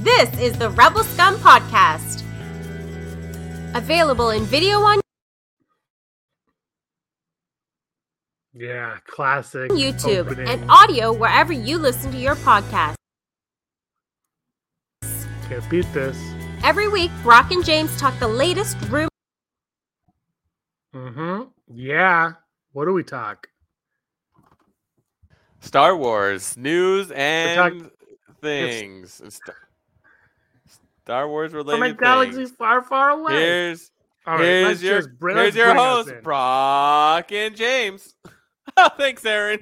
This is the Rebel Scum Podcast. Available in video on Yeah, classic. YouTube opening. and audio wherever you listen to your podcast. Can't beat this. Every week, Brock and James talk the latest room Mm-hmm. Yeah. What do we talk? Star Wars news and talk- things. Star, Star Wars related. From related a galaxy things. far, far away. Here's All right, here's let's your just br- here's your host. Brock and James. Oh, Thanks, Aaron.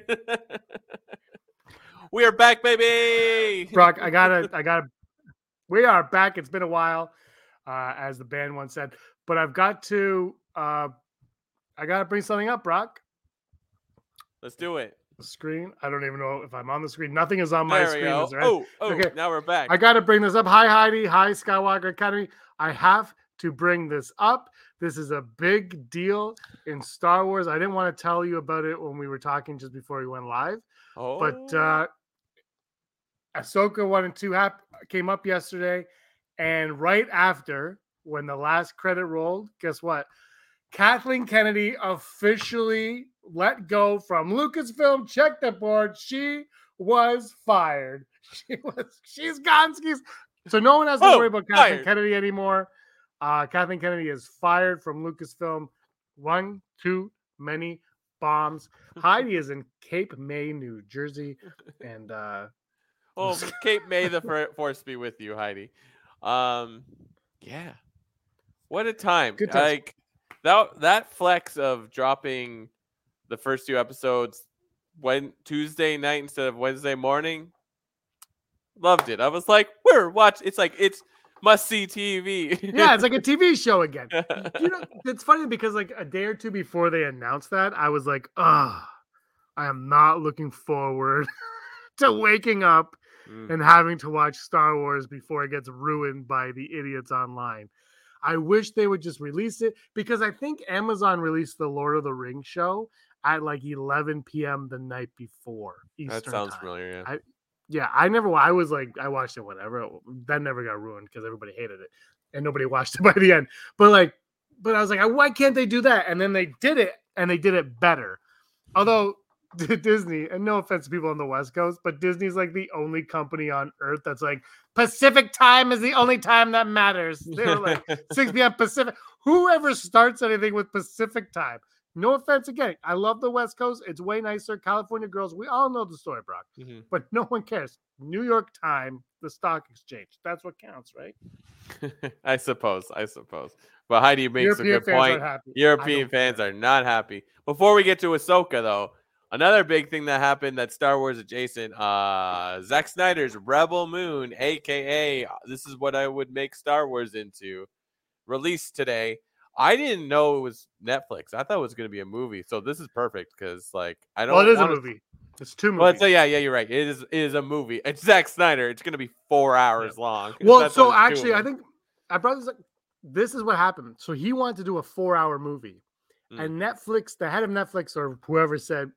we are back, baby. Brock, I gotta, I gotta. We are back. It's been a while, uh, as the band once said, but I've got to, uh, I gotta bring something up, Brock. Let's do it. Screen. I don't even know if I'm on the screen. Nothing is on my There screen. go. Is there- Oh, oh, Okay. now we're back. I got to bring this up. Hi, Heidi. Hi, Skywalker Academy. I have to bring this up. This is a big deal in Star Wars. I didn't want to tell you about it when we were talking just before we went live, oh, but uh, Ahsoka 1 and 2 hap- came up yesterday. And right after, when the last credit rolled, guess what? Kathleen Kennedy officially let go from Lucasfilm. Check the board. She was fired. She was. She's gone. So no one has to Oh, worry about Kathleen fired. Kennedy anymore. Uh, Kathleen Kennedy is fired from Lucasfilm. One too many bombs. Heidi is in Cape May, New Jersey, and uh, oh, Kate, may the force be with you, Heidi. Um, yeah. What a time! Good times. like that that flex of dropping the first two episodes when Tuesday night instead of Wednesday morning. Loved it. I was like, we're watch. It's like it's must see TV. yeah, it's like a TV show again. you know, it's funny because like a day or two before they announced that, I was like, ah, I am not looking forward to waking up Mm. and having to watch Star Wars before it gets ruined by the idiots online. I wish they would just release it because I think Amazon released the Lord of the Rings show at like 11 p.m. the night before. Eastern that sounds time. familiar. Yeah. I- Yeah, I never. I was like, I watched it. Whatever. That never got ruined because everybody hated it, and nobody watched it by the end. But like, but I was like, why can't they do that? And then they did it, and they did it better. Although Disney, and no offense to people on the West Coast, but Disney's like the only company on earth that's like Pacific time is the only time that matters. They were like 6 p.m. Pacific. Whoever starts anything with Pacific time. No offense again. I love the West Coast. It's way nicer. California girls, we all know the story, Brock Mhm. but no one cares. New York time, the stock exchange. That's what counts, right? I suppose. I suppose. But Heidi makes a good point. European fans care. are not happy. Before we get to Ahsoka, though, another big thing that happened that Star Wars adjacent, uh, Zack Snyder's Rebel Moon, aka this is what I would make Star Wars into, released today. I didn't know it was Netflix. I thought it was going to be a movie. So this is perfect because, like, I don't. Well, it is a movie. It's two Well, movies. so yeah, yeah, you're right. It is. It is a movie. It's Zack Snyder. It's going to be four hours long. well, so actually, I think I brought this. Up. This is what happened. So he wanted to do a four-hour movie, Mm. and Netflix, the head of Netflix or whoever said,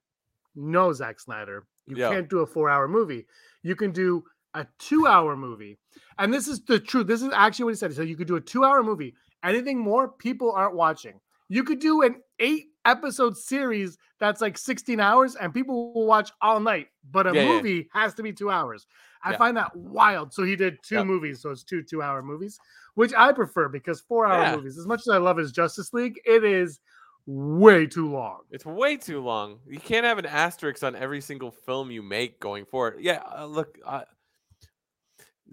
"No, Zack Snyder, you Yeah. can't do a four-hour movie. You can do a two-hour movie." And this is the truth. This is actually what he said. He said you could do a two-hour movie. Anything more, people aren't watching. You could do an eight-episode series that's like 16 hours, and people will watch all night. But a Yeah, yeah. movie has to be two hours. I Yeah. find that wild. So he did two Yep. movies, so it's two two-hour movies, which I prefer because four-hour Yeah. movies, as much as I love his Justice League, it is way too long. It's way too long. You can't have an asterisk on every single film you make going forward. Yeah, uh, look, uh,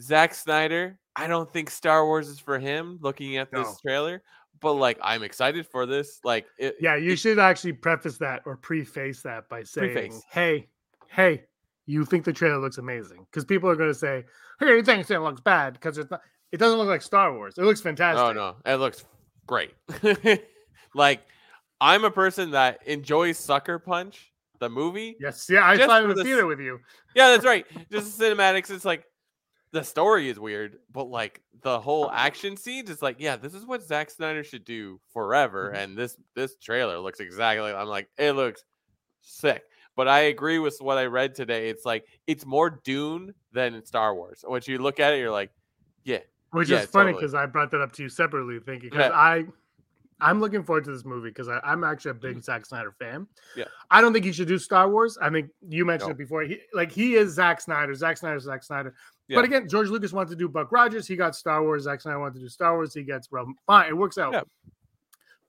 Zack Snyder. I don't think Star Wars is for him. Looking at this No. trailer, but like, I'm excited for this. Like, it, Yeah, you should actually preface that or preface that by saying, Preface. "Hey, hey, you think the trailer looks amazing?" Because people are going to say, "Hey, you think it looks bad?" Because it's not. It doesn't look like Star Wars. It looks oh, fantastic. Oh no, it looks great. like, I'm a person that enjoys Sucker Punch, the movie. Yes, yeah, I saw it in the the theater with you. Yeah, that's right. Just the cinematics. It's like the story is weird, but like the whole action scenes is like, yeah, this is what Zack Snyder should do forever. Mhm. And this this trailer looks exactly. I'm like, it looks sick. But I agree with what I read today. It's like it's more Dune than Star Wars. Once you look at it, you're like, Yeah. which Yeah, is funny totally. because I brought that up to you separately, thinking because Yeah. I, I'm looking forward to this movie because I'm actually a big Zack Snyder fan. Yeah. I don't think he should do Star Wars. I think you mentioned No. it before. He like he is Zack Snyder. Zack Snyder, Zack Snyder. Yeah. But again, George Lucas wanted to do Buck Rogers. He got Star Wars. Zack Snyder wanted to do Star Wars. He gets Realm. Fine, it works out. Yeah.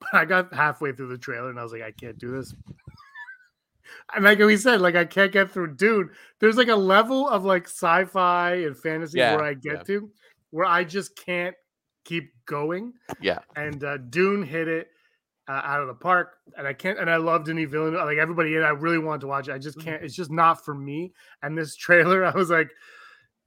But I got halfway through the trailer and I was like, I can't do this. And like we said, like I can't get through Dune. There's like a level of like sci-fi and fantasy Yeah, where I get yeah. to where I just can't keep going. Yeah. And uh, Dune hit it uh, out of the park, and I can't. And I love Denis Villeneuve. Like everybody in, I really wanted to watch it. I just can't. It's just not for me. And this trailer, I was like,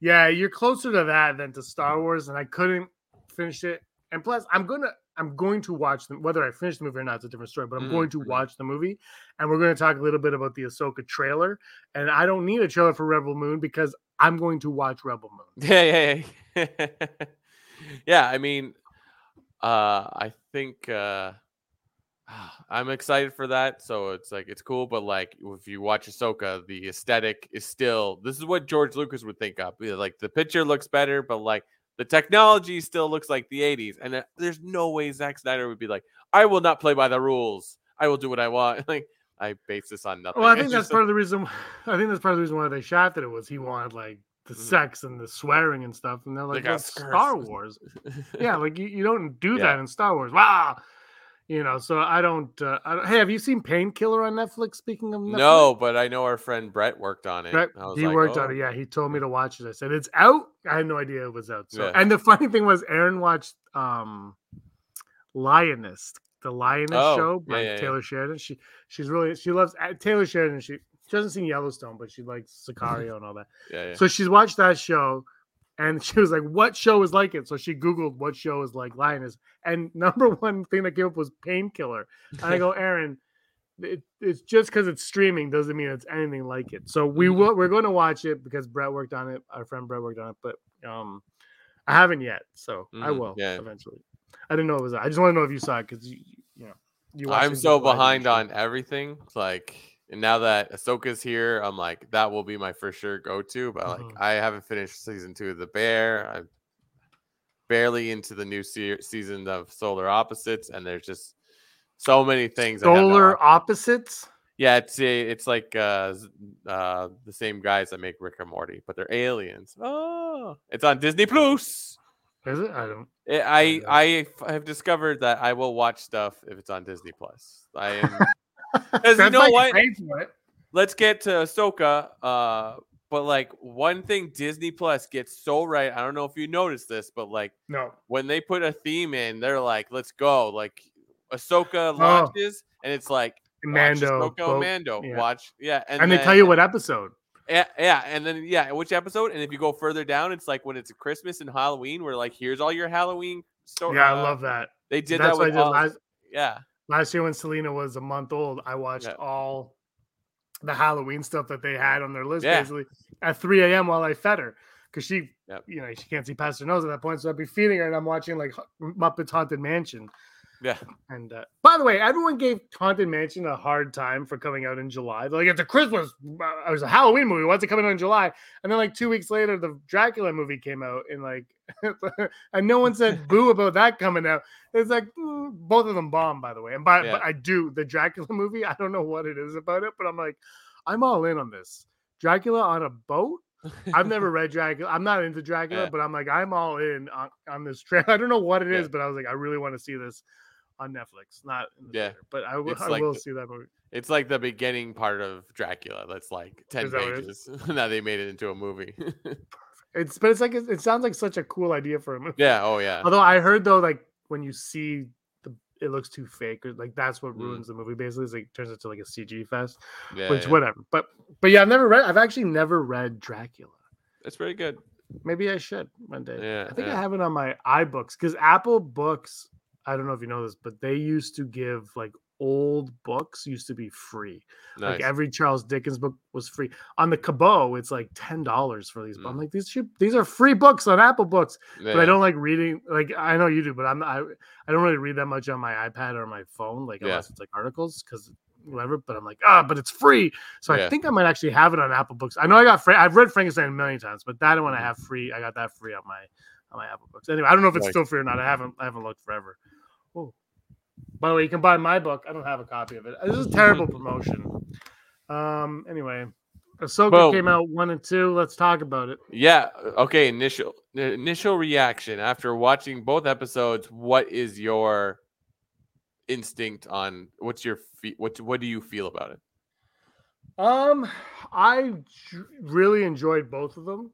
yeah, you're closer to that than to Star Wars, and I couldn't finish it. And plus, I'm gonna. I'm going to watch them. Whether I finish the movie or not, it's a different story. But I'm Mhm, going to watch the movie, and we're going to talk a little bit about the Ahsoka trailer. And I don't need a trailer for Rebel Moon because I'm going to watch Rebel Moon. Yeah, yeah, yeah. yeah, I mean, uh, I think uh, I'm excited for that. So it's like it's cool, but like if you watch Ahsoka, the aesthetic is still this is what George Lucas would think up. Like the picture looks better, but like the technology still looks like the 80s. And uh, there's no way Zack Snyder would be like, I will not play by the rules. I will do what I want. Like I base this on nothing. Well, I It's think that's just- part of the reason. I think that's part of the reason why they shafted it was he wanted like the Mhm. sex and the swearing and stuff, and they're They like, "That's. Star Wars." yeah, like you, you don't do Yeah. that in Star Wars. Wow. You know, so I don't, uh, I don't. Hey, have you seen Painkiller on Netflix? Speaking of Netflix? No, but I know our friend Brett worked on it. Brett, he like, worked "Oh." on it. Yeah, he told me to watch it. I said it's out. I had no idea it was out. So, Yeah. and the funny thing was, Aaron watched um, Lioness, the Lioness Oh, show by yeah, yeah. Taylor Sheridan. She she's really she loves uh, Taylor Sheridan. She she hasn't seen Yellowstone, but she likes Sicario and all that. Yeah, yeah. So she's watched that show, and she was like, "What show is like it?" So she googled what show is like Lioness, and number one thing that came up was Painkiller. And I go, Aaron, it, it's just because it's streaming doesn't mean it's anything like it. So we Mhm. will we're going to watch it because Brett worked on it. Our friend Brett worked on it, but um, I haven't yet. So I Mhm, will yeah. eventually. I didn't know it was. I just want to know if you saw it because you, you know you. I'm so I behind on everything. Like, and now that Ahsoka's here, I'm like, that will be my for sure go to. But like, Mhm. I haven't finished season two of The Bear. I'm barely into the new se- season of Solar Opposites, and there's just so many things. I Solar opposites. Yeah, it's a, it's like uh, uh, the same guys that make Rick and Morty, but they're aliens. Oh, it's on Disney Plus. Is it? I don't. I I, Yeah. I f- have discovered that I will watch stuff if it's on Disney Plus. I am. Because you know why what? Let's get to Ahsoka. Uh, but like one thing Disney Plus gets so right. I don't know if you noticed this, but like No. when they put a theme in, they're like, "Let's go!" Like Oh. Ahsoka launches, and it's like watch Mando. Ahsoka Mando. yeah. Watch, yeah, and, they tell you what episode. yeah, yeah, and then yeah, which episode? And if you go further down, it's like when it's Christmas and Halloween, where like here's all your Halloween stories. Yeah, I love that. They did That's that with did all, last, yeah, last year when Selena was a month old. I watched Yeah. all the Halloween stuff that they had on their list Yeah. basically at 3 a.m. while I fed her because she, Yep. you know, she can't see past her nose at that point. So I'd be feeding her and I'm watching like Muppets Haunted Mansion. Yeah. And uh, by the way, everyone gave Haunted Mansion a hard time for coming out in July. They're like, it's a Christmas, uh, it was a Halloween movie. Why's it coming out in July? And then like two weeks later, the Dracula movie came out, and like, and no one said boo about that coming out. It's like mm, both of them bombed, by the way. And by Yeah. but I do the Dracula movie. I don't know what it is about it, but I'm like, I'm all in on this. Dracula on a boat. I've never read Dracula. I'm not into Dracula, Yeah. but I'm like, I'm all in on, on this trailer. I don't know what it is, Yeah. but I was like, I really want to see this on Netflix, not in the Yeah. theater. But I, will- I like will the- see that movie. It's like the beginning part of Dracula. That's like ten that pages. now they made it into a movie. It's but it's like it, it sounds like such a cool idea for a movie. yeah. Oh yeah. Although I heard though, like when you see the, it looks too fake, or like that's what Mm. ruins the movie. Basically, is like turns into like a CG fest. Yeah. which yeah. whatever. But but yeah, I've never read. I've actually never read Dracula. It's very good. Maybe I should one day. Yeah, I think I have it on my iBooks because Apple Books. I don't know if you know this, but they used to give like old books used to be free. Nice. Like every Charles Dickens book was free. On the Cabot, it's like ten dollars for these. books. I'm Mm. like these should, these are free books on Apple Books, but I don't like reading. Like I know you do, but I'm I, I don't really read that much on my iPad or my phone. Like Yeah. unless it's like articles, because whatever. But I'm like, ah, but it's free, so Yeah. I think I might actually have it on Apple Books. I know I got Fra- I've read Frankenstein a million times, but that one I have free. I got that free on my on my Apple Books. Anyway, I don't know if it's still free or not. I haven't I haven't looked forever. Oh, by the way, you can buy my book. I don't have a copy of it. This is a terrible promotion. Um. Anyway, Ahsoka came out one and two. Let's talk about it. Yeah. Okay. Initial initial reaction after watching both episodes. What is your instinct on what's your fe- what what do you feel about it? Um, I really enjoyed both of them.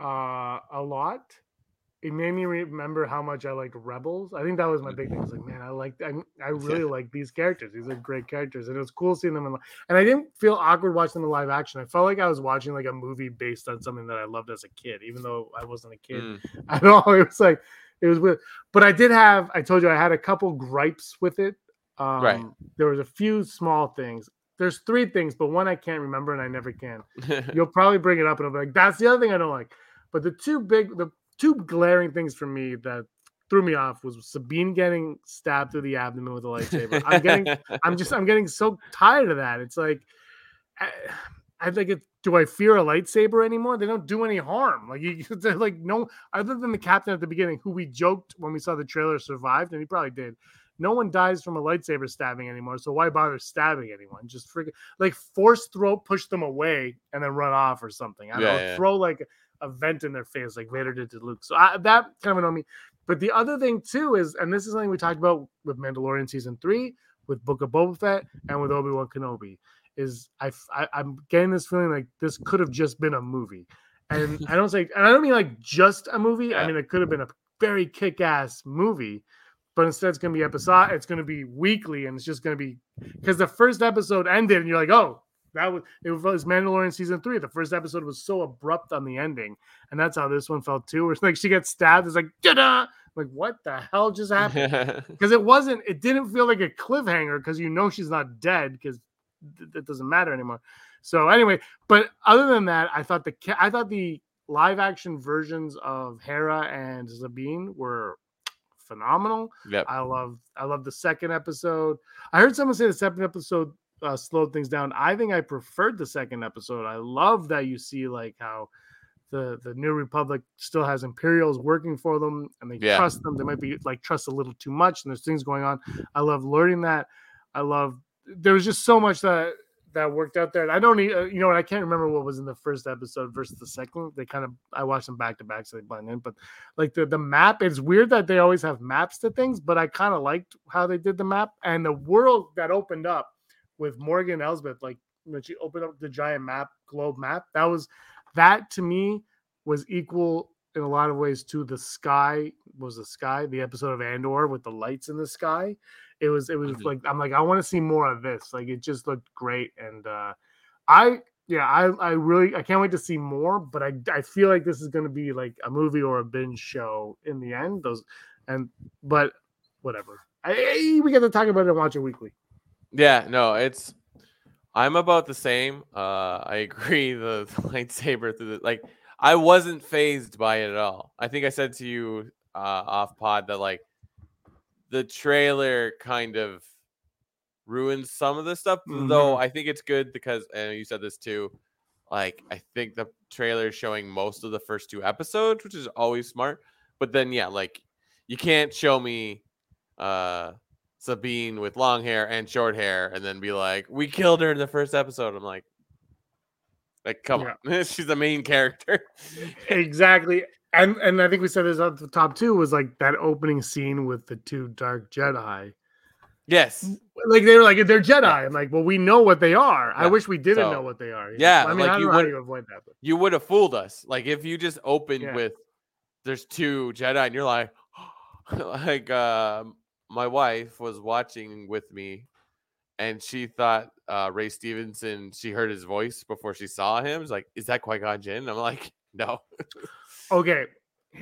Uh, a lot. It made me remember how much I liked Rebels. I think that was my big thing. It's like, man, I like, I, I really like these characters. These are great characters, and it was cool seeing them in. And I didn't feel awkward watching the live action. I felt like I was watching like a movie based on something that I loved as a kid, even though I wasn't a kid. Mm, I don't know. It was like it was weird. But I did have. I told you I had a couple gripes with it. Um, Right. There was a few small things. There's three things, but one I can't remember and I never can. You'll probably bring it up and I'll be like, "That's the other thing I don't like." But the two big, the two glaring things for me that threw me off was Sabine getting stabbed through the abdomen with a lightsaber. I'm getting I'm just I'm getting so tired of that. It's like I, I think it. Do I fear a lightsaber anymore? They don't do any harm. Like you, they're like no, other than the captain at the beginning, who we joked when we saw the trailer survived, and he probably did. No one dies from a lightsaber stabbing anymore, so why bother stabbing anyone? Just freaking like force throw, push them away, and then run off or something. I don't Yeah, throw like a vent in their face like Vader did to Luke. So I, that kind of annoyed me. But the other thing too is, and this is something we talked about with Mandalorian season three, with Book of Boba Fett, and with Obi Wan Kenobi, is I, I I'm getting this feeling like this could have just been a movie, and I don't say, and I don't mean like just a movie. I mean it could have been a very kick-ass movie, but instead it's going to be episode. It's going to be weekly, and it's just going to be because the first episode ended, and you're like, oh. That was it was Mandalorian season three. The first episode was so abrupt on the ending, and that's how this one felt too. Where it's like she gets stabbed, it's like da like what the hell just happened? Because it wasn't, it didn't feel like a cliffhanger because you know she's not dead because it doesn't matter anymore. So anyway, but other than that, I thought the I thought the live action versions of Hera and Sabine were phenomenal. yep. I love I love the second episode. I heard someone say the second episode uh, slowed things down. I think I preferred the second episode. I love that you see like how the the New Republic still has Imperials working for them and they Yeah. trust them. They might be like trust a little too much and there's things going on. I love learning that. I love there was just so much that that worked out there. And I don't need, uh, you know, what I can't remember what was in the first episode versus the second. They kind of, I watched them back to back, so they blend in. But like the the map, it's weird that they always have maps to things, but I kind of liked how they did the map and the world that opened up with Morgan Elsbeth, like when she opened up the giant map, globe map. That was that to me was equal in a lot of ways to the sky. Was the sky the episode of Andor with the lights in the sky? It was it was Mhm. like I'm like I want to see more of this. Like it just looked great, and uh I yeah I I really I can't wait to see more. But I I feel like this is going to be like a movie or a binge show in the end. Those and but whatever. I, I- we get to talk about it and watch it weekly. Yeah, no, it's I'm about the same. Uh I agree the, the lightsaber through the like I wasn't phased by it at all. I think I said to you uh off pod that like the trailer kind of ruins some of the stuff, though I think it's good because and you said this too. Like I think the trailer is showing most of the first two episodes, which is always smart. But then yeah, like you can't show me uh Sabine with long hair and short hair, and then be like, "We killed her in the first episode." I'm like, like, come on, she's the main character. exactly. And and I think we said this at the top too was like that opening scene with the two dark Jedi. yes, Like they were like they're Jedi. I'm like, well, we know what they are. I wish we didn't So- know what they are. you know? yeah, I mean, like I don't you know how would- you avoid that. But you would have fooled us. Like if you just opened Yeah. with there's two Jedi, and you're like, like uh, my wife was watching with me, and she thought uh, Ray Stevenson. She heard his voice before she saw him. It's like, is that Qui Gon Jinn? I'm like, no. okay,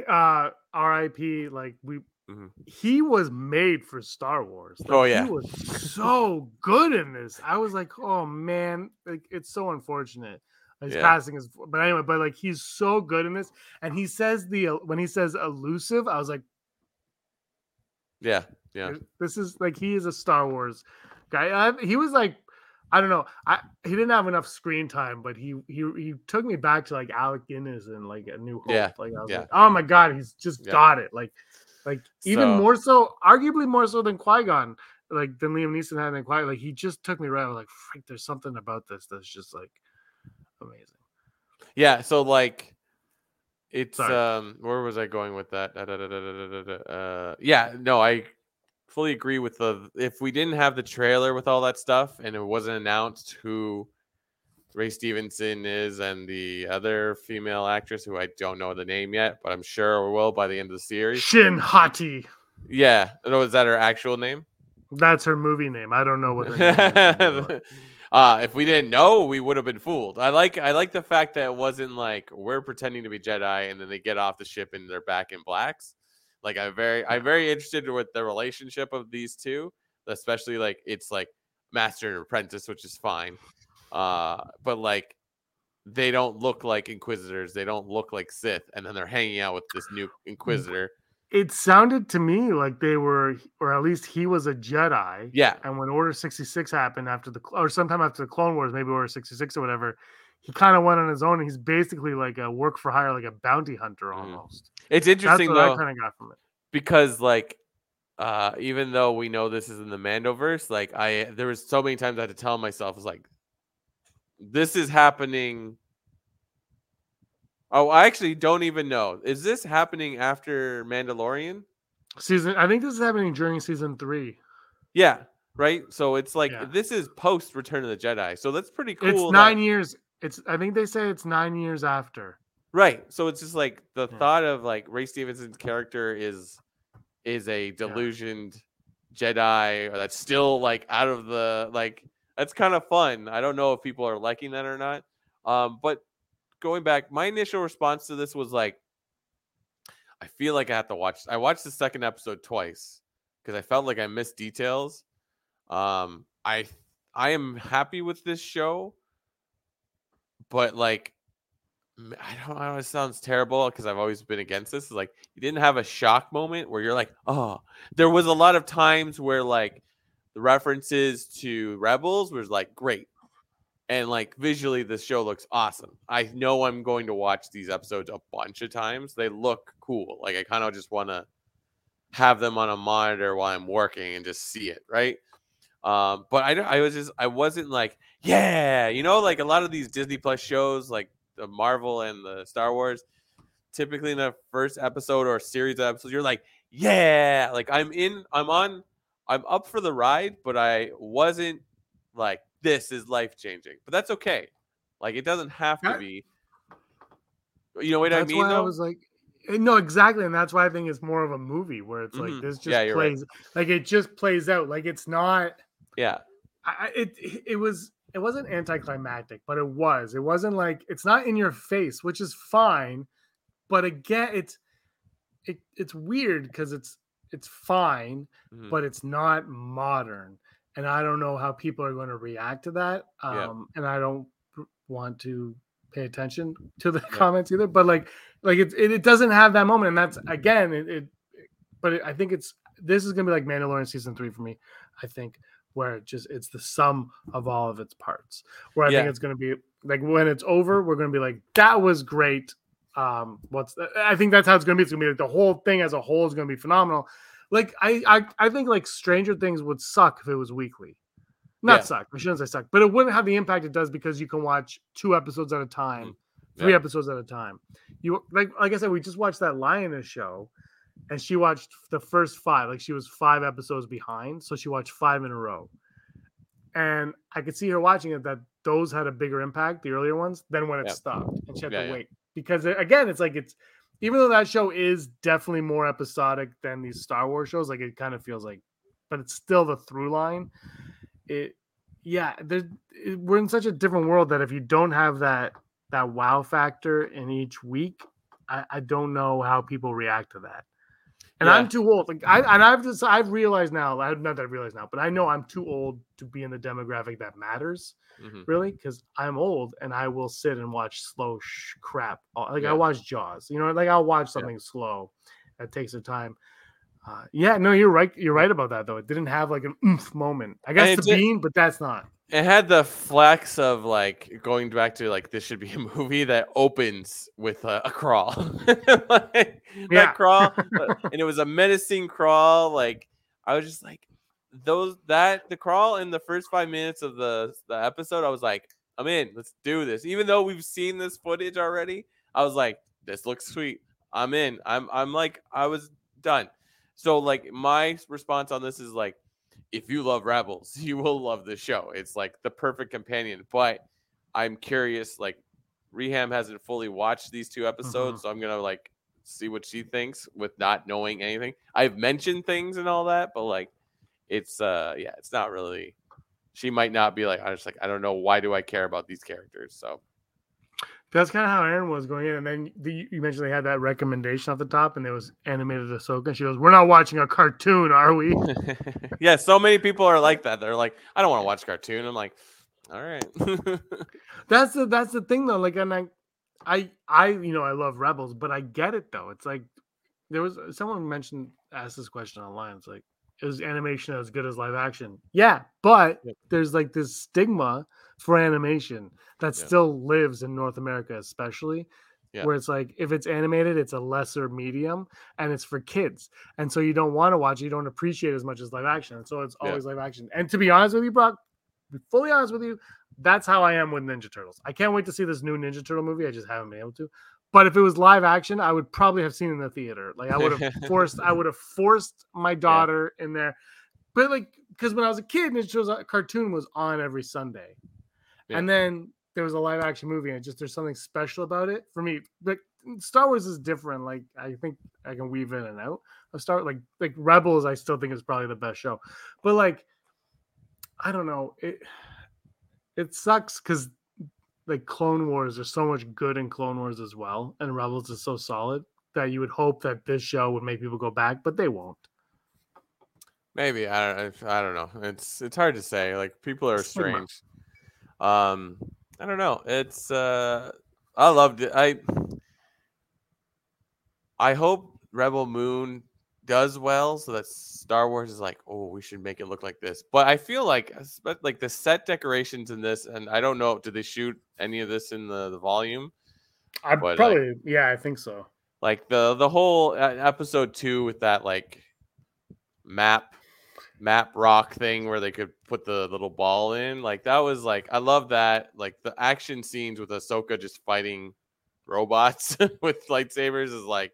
uh, R.I.P. Like we, Mhm. he was made for Star Wars. Like, Oh, yeah. he was so good in this. I was like, oh man, like it's so unfortunate. His Yeah. passing is, but anyway, but like he's so good in this, and he says the when he says elusive, I was like. Yeah, yeah. This is like he is a Star Wars guy. I, he was like, I don't know. I he didn't have enough screen time, but he he he took me back to like Alec Guinness and like a New Hope. Yeah, Like I was yeah. like, oh my god, he's just Yeah. got it. Like like even So- more so, arguably more so than Qui Gon. Like than Liam Neeson had in Qui. Like he just took me right. I was like, freak, there's something about this that's just like amazing. Yeah, so like it's Sorry. um where was I going with that? Uh yeah, no, I fully agree with the if we didn't have the trailer with all that stuff and it wasn't announced who Ray Stevenson is and the other female actress who I don't know the name yet, but I'm sure we will by the end of the series. Shin Hati. Yeah, no, is that her actual name? That's her movie name. I don't know what. Her name is. uh, if we didn't know, we would have been fooled. I like I like the fact that it wasn't like we're pretending to be Jedi and then they get off the ship and they're back in blacks. Like I'm very I'm very interested with the relationship of these two, especially like it's like master and apprentice, which is fine. Uh, but like they don't look like inquisitors, they don't look like Sith, and then they're hanging out with this new inquisitor. It sounded to me like they were, or at least he was a Jedi. Yeah, And when Order 66 happened after the, or sometime after the Clone Wars, maybe Order 66 or whatever, he kind of went on his own. And he's basically like a work for hire, like a bounty hunter Mhm. almost. it's That's interesting what though. I kind of got from it. because like uh even though we know this is in the mandoverse like i there was so many times i had to tell myself was like this is happening oh i actually don't even know is this happening after mandalorian Season, I think this is happening during season three. yeah right so it's like Yeah. this is post return of the jedi so that's pretty cool it's that- nine years. It's, I think they say it's nine years after. Right. So it's just like the Yeah. thought of like Ray Stevenson's character is is a delusioned Jedi or that's still like out of the like that's kind of fun. I don't know if people are liking that or not. Um, but going back, my initial response to this was like, I feel like I have to watch. I watched the second episode twice because I felt like I missed details. Um, I I am happy with this show, but like I don't know. It sounds terrible because I've always been against this. Is like you didn't have a shock moment where you're like, oh, there was a lot of times where like the references to Rebels was like great, and like visually this show looks awesome. I know I'm going to watch these episodes a bunch of times. They look cool. Like I kind of just want to have them on a monitor while I'm working and just see it, right? Um, but I I was just I wasn't like yeah, you know, like a lot of these Disney Plus shows, like the Marvel and the Star Wars. Typically, in the first episode or series of episodes, you're like, yeah, like I'm in, I'm on, I'm up for the ride, but I wasn't like this is life changing. But that's okay. Like it doesn't have to be. You know what I that's mean? why I was like, eh, no, exactly, and that's why I think it's more of a movie where it's Mhm. like this just Yeah, you're right. plays, like it just plays out, like it's not. yeah, I, I- it it was it wasn't anticlimactic, but it was. It wasn't like it's not in your face, which is fine. But again, it's it it's weird because it's it's fine, Mhm. but it's not modern, and I don't know how people are going to react to that. Yeah. Um, and I don't want to pay attention to the comments either. But like like it, it it doesn't have that moment, and that's again it. it but it, I think it's this is gonna be like Mandalorian season three for me. I think where it just it's the sum of all of its parts. Where I Yeah. think it's gonna be like when it's over, we're gonna be like that was great. Um, what's the, I think that's how it's gonna be. It's gonna be like the whole thing as a whole is gonna be phenomenal. Like I I, I think like Stranger Things would suck if it was weekly. Not Yeah. suck. I shouldn't say suck, but it wouldn't have the impact it does because you can watch two episodes at a time, mm, three Yeah. episodes at a time. You like like I said, we just watched that Lioness show, and she watched the first five. Like she was five episodes behind, so she watched five in a row. And I could see her watching it that those had a bigger impact, the earlier ones, than when it Yeah. stopped, and she had to wait because again, it's like it's even though that show is definitely more episodic than these Star Wars shows, like it kind of feels like, but it's still the through line. It, yeah, it, we're in such a different world that if you don't have that that wow factor in each week, I, I don't know how people react to that. And Yeah. I'm too old. Like I and I've just I've realized now, I- not that I realize now, but I know I'm too old to be in the demographic that matters Mhm. really because I'm old and I will sit and watch slow sh- crap. Like Yeah. I watch Jaws, you know, like I'll watch something slow that takes some time. Uh, yeah, no, you're right. You're right about that though. It didn't have like an oomph moment. I guess the did- bean, but that's not. It had the flex of like going back to like this should be a movie that opens with a, a crawl. Like, Yeah. That crawl, uh, and it was a menacing crawl. Like I was just like those that the crawl in the first five minutes of the the episode. I was like, I'm in. Let's do this. Even though we've seen this footage already, I was like, this looks sweet. I'm in. I'm I'm like I was done. So like my response on this is like if you love Rebels, you will love this show. It's like the perfect companion. But I'm curious, like Reham hasn't fully watched these two episodes, so I'm gonna like see what she thinks with not knowing anything. I've mentioned things and all that, but like it's uh yeah, it's not really she might not be like I just like I don't know why do I care about these characters. So That's kind of how Aaron was going in, and then the, you mentioned they had that recommendation at the top, and it was animated Ahsoka. And she goes, "We're not watching a cartoon, are we?" yeah, so many people are like that. They're like, I don't want to watch cartoon. I'm like, all right. That's the that's the thing though. Like, and I, I, I, you know, I love Rebels, but I get it though. It's like there was someone mentioned asked this question online. It's like, is animation as good as live action? Yeah, but there's like this stigma for animation that Yeah. still lives in North America, especially. Yeah. Where it's like if it's animated, it's a lesser medium and it's for kids. And so you don't want to watch it, you don't appreciate as much as live action. And so it's Yeah. always live action. And to be honest with you, Brock, be fully honest with you, that's how I am with Ninja Turtles. I can't wait to see this new Ninja Turtle movie. I just haven't been able to. But if it was live action, I would probably have seen it in the theater. Like I would have forced, I would have forced my daughter in there. But like, because when I was a kid, Ninja Turtles uh, cartoon was on every Sunday, Yeah. and then there was a live action movie, and just there's something special about it for me. Like mm, Star Wars is different. Like I think I can weave in and out of Star like like Rebels. I still think is probably the best show, but like I don't know it. It sucks because like Clone Wars, there's so much good in Clone Wars as well, and Rebels is so solid that you would hope that this show would make people go back, but they won't. Maybe I don't. I don't know. It's it's hard to say. Like people are strange. Um, I don't know. It's uh, I loved it. I I hope Rebel Moon does well, so that Star Wars is like, oh, we should make it look like this. But I feel like like the set decorations in this, and I don't know, did they shoot any of this in the the volume? I But, like- probably, yeah, I think so. like the the whole uh, episode two with that like map map rock thing where they could put the little ball in like that was like i love that like the action scenes with ahsoka just fighting robots with lightsabers is like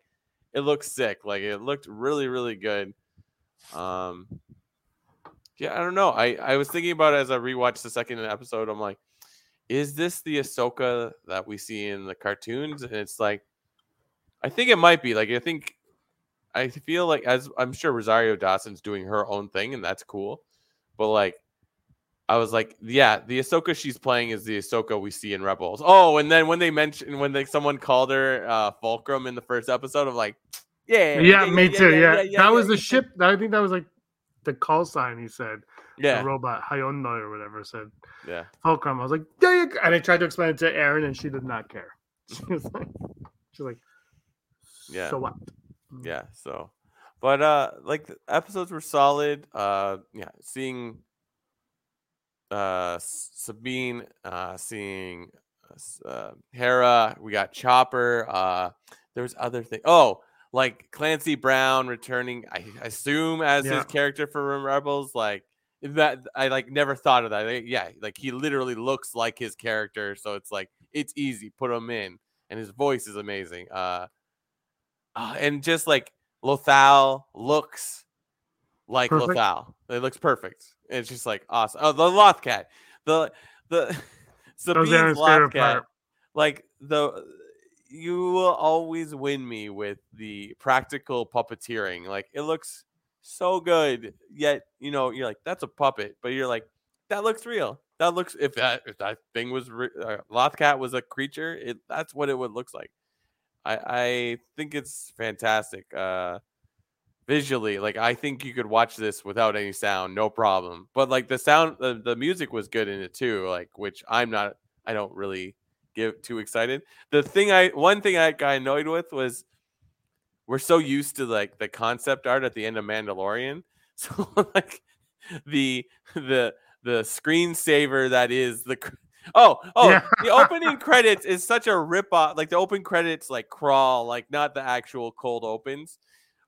it looks sick like it looked really really good. Um yeah i don't know i i was thinking about as i rewatched the second episode i'm like is this the ahsoka that we see in the cartoons? And it's like I think it might be like I think I feel like as I'm sure Rosario Dawson's doing her own thing and that's cool, but like I was like, yeah, the Ahsoka she's playing is the Ahsoka we see in Rebels. Oh, and then when they mentioned when they someone called her uh, Fulcrum in the first episode, I'm like, yeah, Yeah, me too. Yeah, that was the ship. I think that was like the call sign. He said Yeah, the robot Hyundai or whatever said yeah, Fulcrum. I was like, yeah. And I tried to explain it to Erin, and she did not care. She was like, she's like, Yeah. So what? Yeah. So, but uh, like the episodes were solid. Uh, yeah, seeing uh Sabine, uh, seeing uh, uh, Hera. We got Chopper. Uh, there was other thing. Oh, like Clancy Brown returning. I assume as Yeah. his character for Rebels. Like that, I like never thought of that. Like, yeah, like he literally looks like his character. So it's like it's easy. Put him in, and his voice is amazing. Uh, uh, and just like Lothal looks like Perfect. Lothal. It looks perfect. It's just like awesome. Oh, the Lothcat. The the Sabine's Aaron's Loth favorite cat. part. Like the you will always win me with the practical puppeteering. Like it looks so good, yet you know you're like that's a puppet, but you're like that looks real. That looks if that if that thing was re- uh, Loth cat was a creature, it that's what it would looks like. I I think it's fantastic. Uh visually, like I think you could watch this without any sound, no problem. But like the sound the, the music was good in it too, like which I'm not I don't really get too excited. The thing I one thing I got annoyed with was we're so used to like the concept art at the end of Mandalorian. So like the the the screensaver that is the oh oh Yeah. the opening credits is such a rip off like the open credits like crawl like not the actual cold opens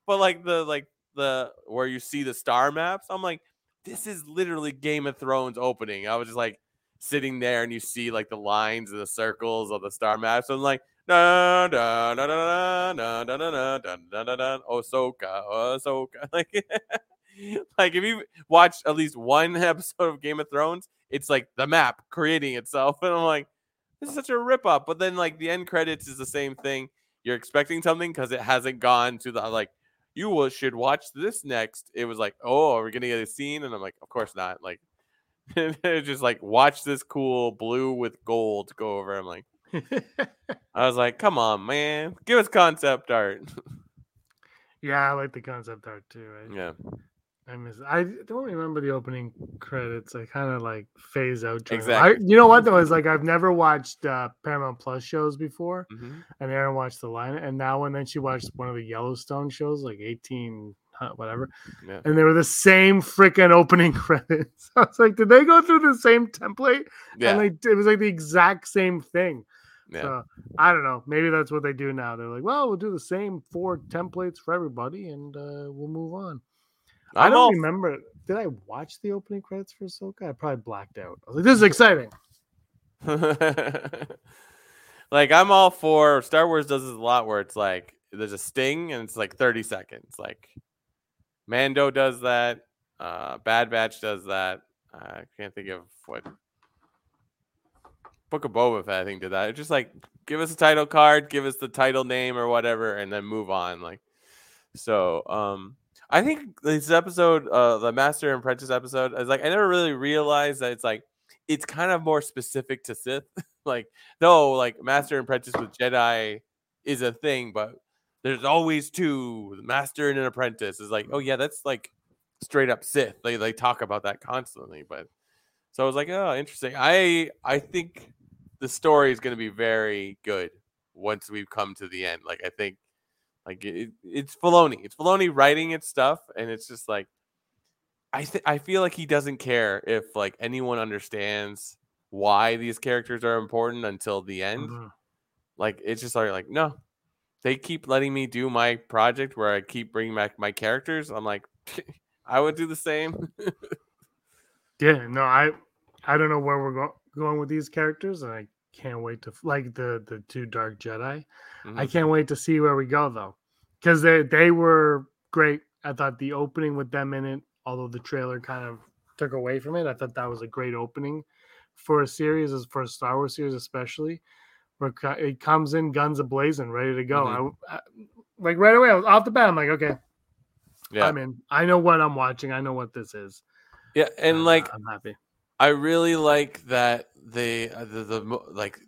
but like the like the where you see the star maps i'm like this is literally game of thrones opening i was just like sitting there and you see like the lines and the circles of the star maps i'm like da da da da da da da da da da da da Ahsoka, Ahsoka. Like, like if you watch at least one episode of Game of Thrones, it's like the map creating itself, and I'm like, this is such a rip up. But then like the end credits is the same thing. You're expecting something because it hasn't gone to the like. You will, should watch this next. It was like, oh, are we gonna get a scene? And I'm like, of course not. Like, just like watch this cool blue with gold go over. I'm like. I was like, come on, man. Give us concept art. yeah, I like the concept art too. I, yeah. I miss. I don't remember the opening credits. I kind of like phase out. during- Exactly. I, you know what though is like I've never watched uh, Paramount Plus shows before, Mhm. and Aaron watched the line, and now and then she watched one of the Yellowstone shows, like eighteen whatever, Yeah. and they were the same freaking opening credits. I was like, did they go through the same template? Yeah. And like it was like the exact same thing. yeah. So I don't know. Maybe that's what they do now. They're like, well, we'll do the same four templates for everybody, and uh, we'll move on. I don't all remember. Did I watch the opening credits for Ahsoka? I probably blacked out. I was like, this is exciting. like I'm all for Star Wars does this a lot where it's like there's a sting and it's like 30 seconds. Like Mando does that, uh Bad Batch does that. I can't think of what Book of Boba Fett I think did that. It's just like give us a title card, give us the title name or whatever, and then move on. Like so um I think this episode, uh the Master and Apprentice episode, is like I never really realized that it's like it's kind of more specific to Sith. like, though, like Master and Apprentice with Jedi is a thing, but there's always two Master and an Apprentice. Is like, oh yeah, that's like straight up Sith. They they talk about that constantly. But so I was like, oh, interesting. I I think the story is going to be very good once we've come to the end. Like, I think like it, it's Filoni. It's Filoni writing its stuff, and it's just like I th- I feel like he doesn't care if like anyone understands why these characters are important until the end. Mhm. Like it's just like like no, they keep letting me do my project where I keep bringing back my characters. I'm like, I would do the same. Yeah, no, I I don't know where we're go- going with these characters, and I can't wait to like the the two Dark Jedi. I Mhm. can't wait to see where we go though, because they they were great. I thought the opening with them in it, although the trailer kind of took away from it, I thought that was a great opening for a series, as for a Star Wars series, especially where it comes in guns a blazing, ready to go. Mhm. I, I- like right away, I was off the bat. I'm like, okay, yeah, I'm in. I know what I'm watching. I know what this is. yeah, and Uh, like I'm happy. I really like that they uh, the, the like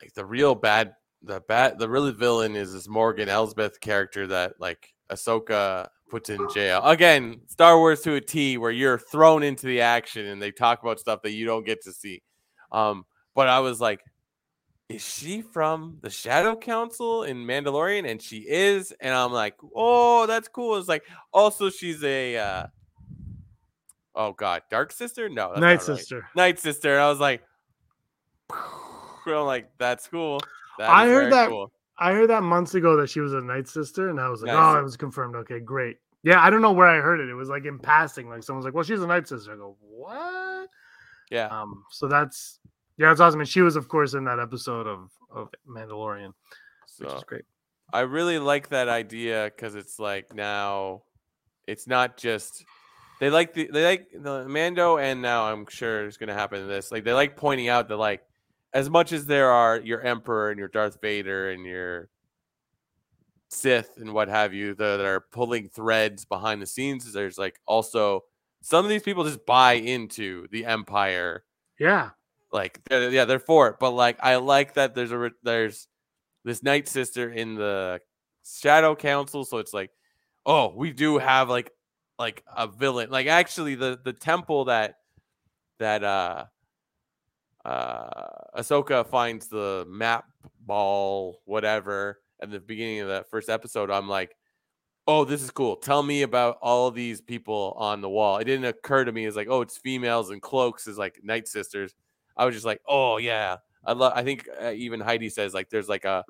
like the real bad the bad the really villain is this Morgan Elsbeth character that like Ahsoka puts in jail again. Star Wars to a T, where you're thrown into the action and they talk about stuff that you don't get to see. Um, but I was like, is she from the Shadow Council in Mandalorian? And she is, and I'm like, oh, that's cool. It's like also she's a uh, oh god, Dark Sister? No, that's Night right. Sister. Night Sister. And I was like, I'm like, that's cool. That I heard that- cool. I heard that months ago that she was a night sister, and I was like, Nice. oh, it was confirmed. Okay, great. Yeah, I don't know where I heard it. It was like in passing. Like someone's like, well, she's a night sister. I go, what? Yeah. Um, so that's yeah, it's awesome. And she was, of course, in that episode of of Mandalorian, which is great. I really like that idea because it's like now it's not just they like the they like the Mando and now I'm sure it's gonna happen in this. Like they like pointing out that like as much as there are your Emperor and your Darth Vader and your Sith and what have you that that are pulling threads behind the scenes, there's like also some of these people just buy into the Empire. Yeah, like they're, yeah they're for it but like i like that there's a there's this night sister in the shadow council so it's like oh we do have like like a villain. Like actually the the temple that that uh uh ahsoka finds the map ball whatever at the beginning of that first episode, I'm like, oh, this is cool. Tell me about all these people on the wall. It didn't occur to me as like, oh, it's females and cloaks is like night sisters. I was just like, oh yeah, I love. I think uh, even Heidi says like there's like a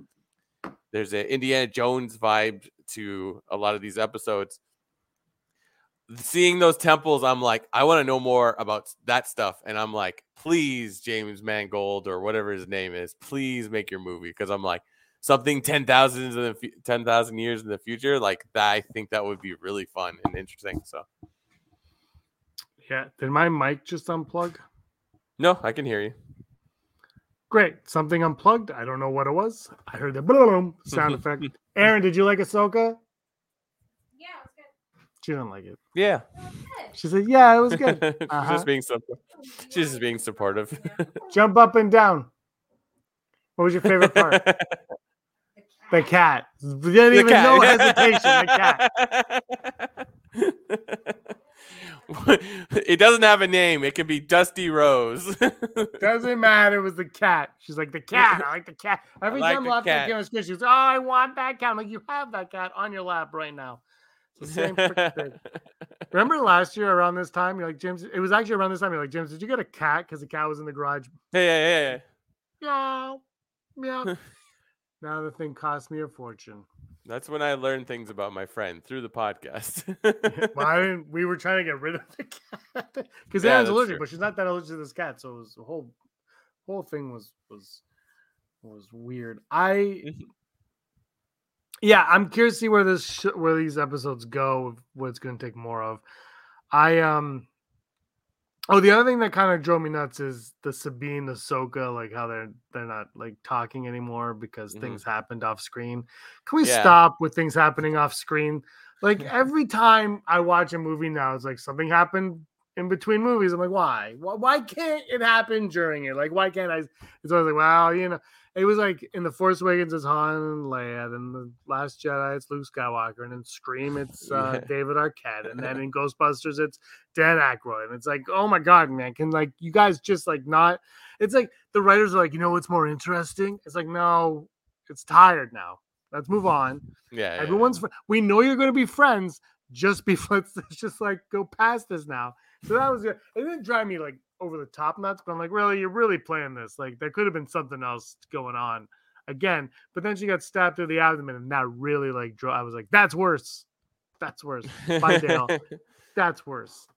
there's an Indiana Jones vibe to a lot of these episodes. Seeing those temples, I'm like, I want to know more about that stuff, and I'm like, please, James Mangold or whatever his name is, please make your movie because I'm like something ten thousand in the ten thousand years in the future, like that. I think that would be really fun and interesting. So, Yeah. Did my mic just unplug? no, I can hear you. Great. Something unplugged. I don't know what it was. I heard the boom sound effect. Aaron, did you like Ahsoka? Yeah, it was good. She didn't like it. Yeah, She said, "Yeah, it was good." she's Uh-huh. just being supportive. She's just being supportive. Jump up and down. What was your favorite part? the cat. You didn't even no hesitation. The cat. it doesn't have a name. It can be Dusty Rose. Doesn't matter. It was the cat. She's like the cat. I like the cat. Every like time the Lafayette cat. came on screen, she was, "Oh, I want that cat." I'm like, "You have that cat on your lap right now." It's the same thing. Remember last year around this time, you're like, James. It was actually around this time. You're like, James, did you get a cat? Because the cat was in the garage. Yeah, yeah, yeah. Meow, meow. now the thing cost me a fortune. That's when I learned things about my friend through the podcast. well, we were trying to get rid of the cat because Yeah, allergic, true. but she's not that allergic to this cat. So it was the whole whole thing was was was weird. I Mhm. Yeah, I'm curious to see where this sh- where these episodes go. What it's going to take more of. I um. Oh, the other thing that kind of drove me nuts is the Sabine, Ahsoka, like how they're they're not like talking anymore because Mhm. things happened off screen. Can we Yeah. stop with things happening off screen? Like every time I watch a movie now, it's like something happened in between movies. I'm like, why? Why, why can't it happen during it? Like, why can't I? It's always like, well, you know, it was like in the Force Awakens it's Han and Leia, then the Last Jedi it's Luke Skywalker, and in Scream it's uh, Yeah. David Arquette, and then in Ghostbusters it's Dan Aykroyd, and it's like, oh my god, man, can like you guys just like not? It's like the writers are like, you know, what's more interesting? It's like, no, it's tired now. Let's move on. yeah, yeah, Everyone's fr- we know you're going to be friends. Just be let's just like go past this now. So that was good. It didn't drive me like over the top nuts, but I'm like, really, you're really playing this. Like there could have been something else going on again. But then she got stabbed through the abdomen, and that really like drove. I was like, that's worse. That's worse. Bye, Dale. That's worse.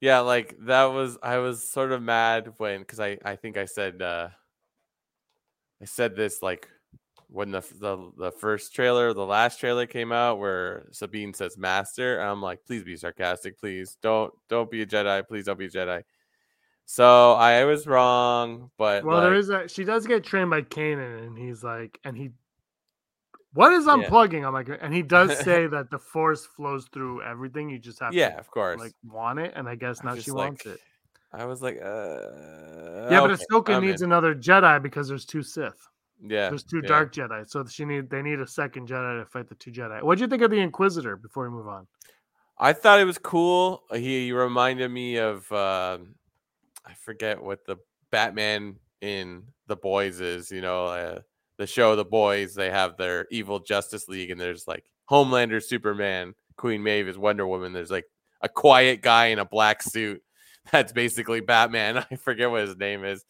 yeah, like that was I was sort of mad when because I I think I said uh I said this like when the the the first trailer, the last trailer came out where Sabine says master, and I'm like, please be sarcastic, please don't don't be a Jedi, please don't be a Jedi. So I was wrong, but Well, there like, is a she does get trained by Kanan, and he's like, and he what is Yeah. unplugging? I'm like, and he does say that the force flows through everything. You just have yeah, to of course. like want it, and I guess now she like, wants it. I was like, uh, Yeah, but okay, Ahsoka I'm needs in. another Jedi because there's two Sith. Yeah, There's two yeah. dark Jedi, so she need they need a second Jedi to fight the two Jedi. What do you think of the Inquisitor before we move on? I thought it was cool. Uh, He, reminded me of um I forget what the Batman in The Boys is. You know, uh, the show The Boys. They have their evil Justice League, and there's like Homelander, Superman, Queen Maeve is Wonder Woman. There's like a quiet guy in a black suit. That's basically Batman. I forget what his name is,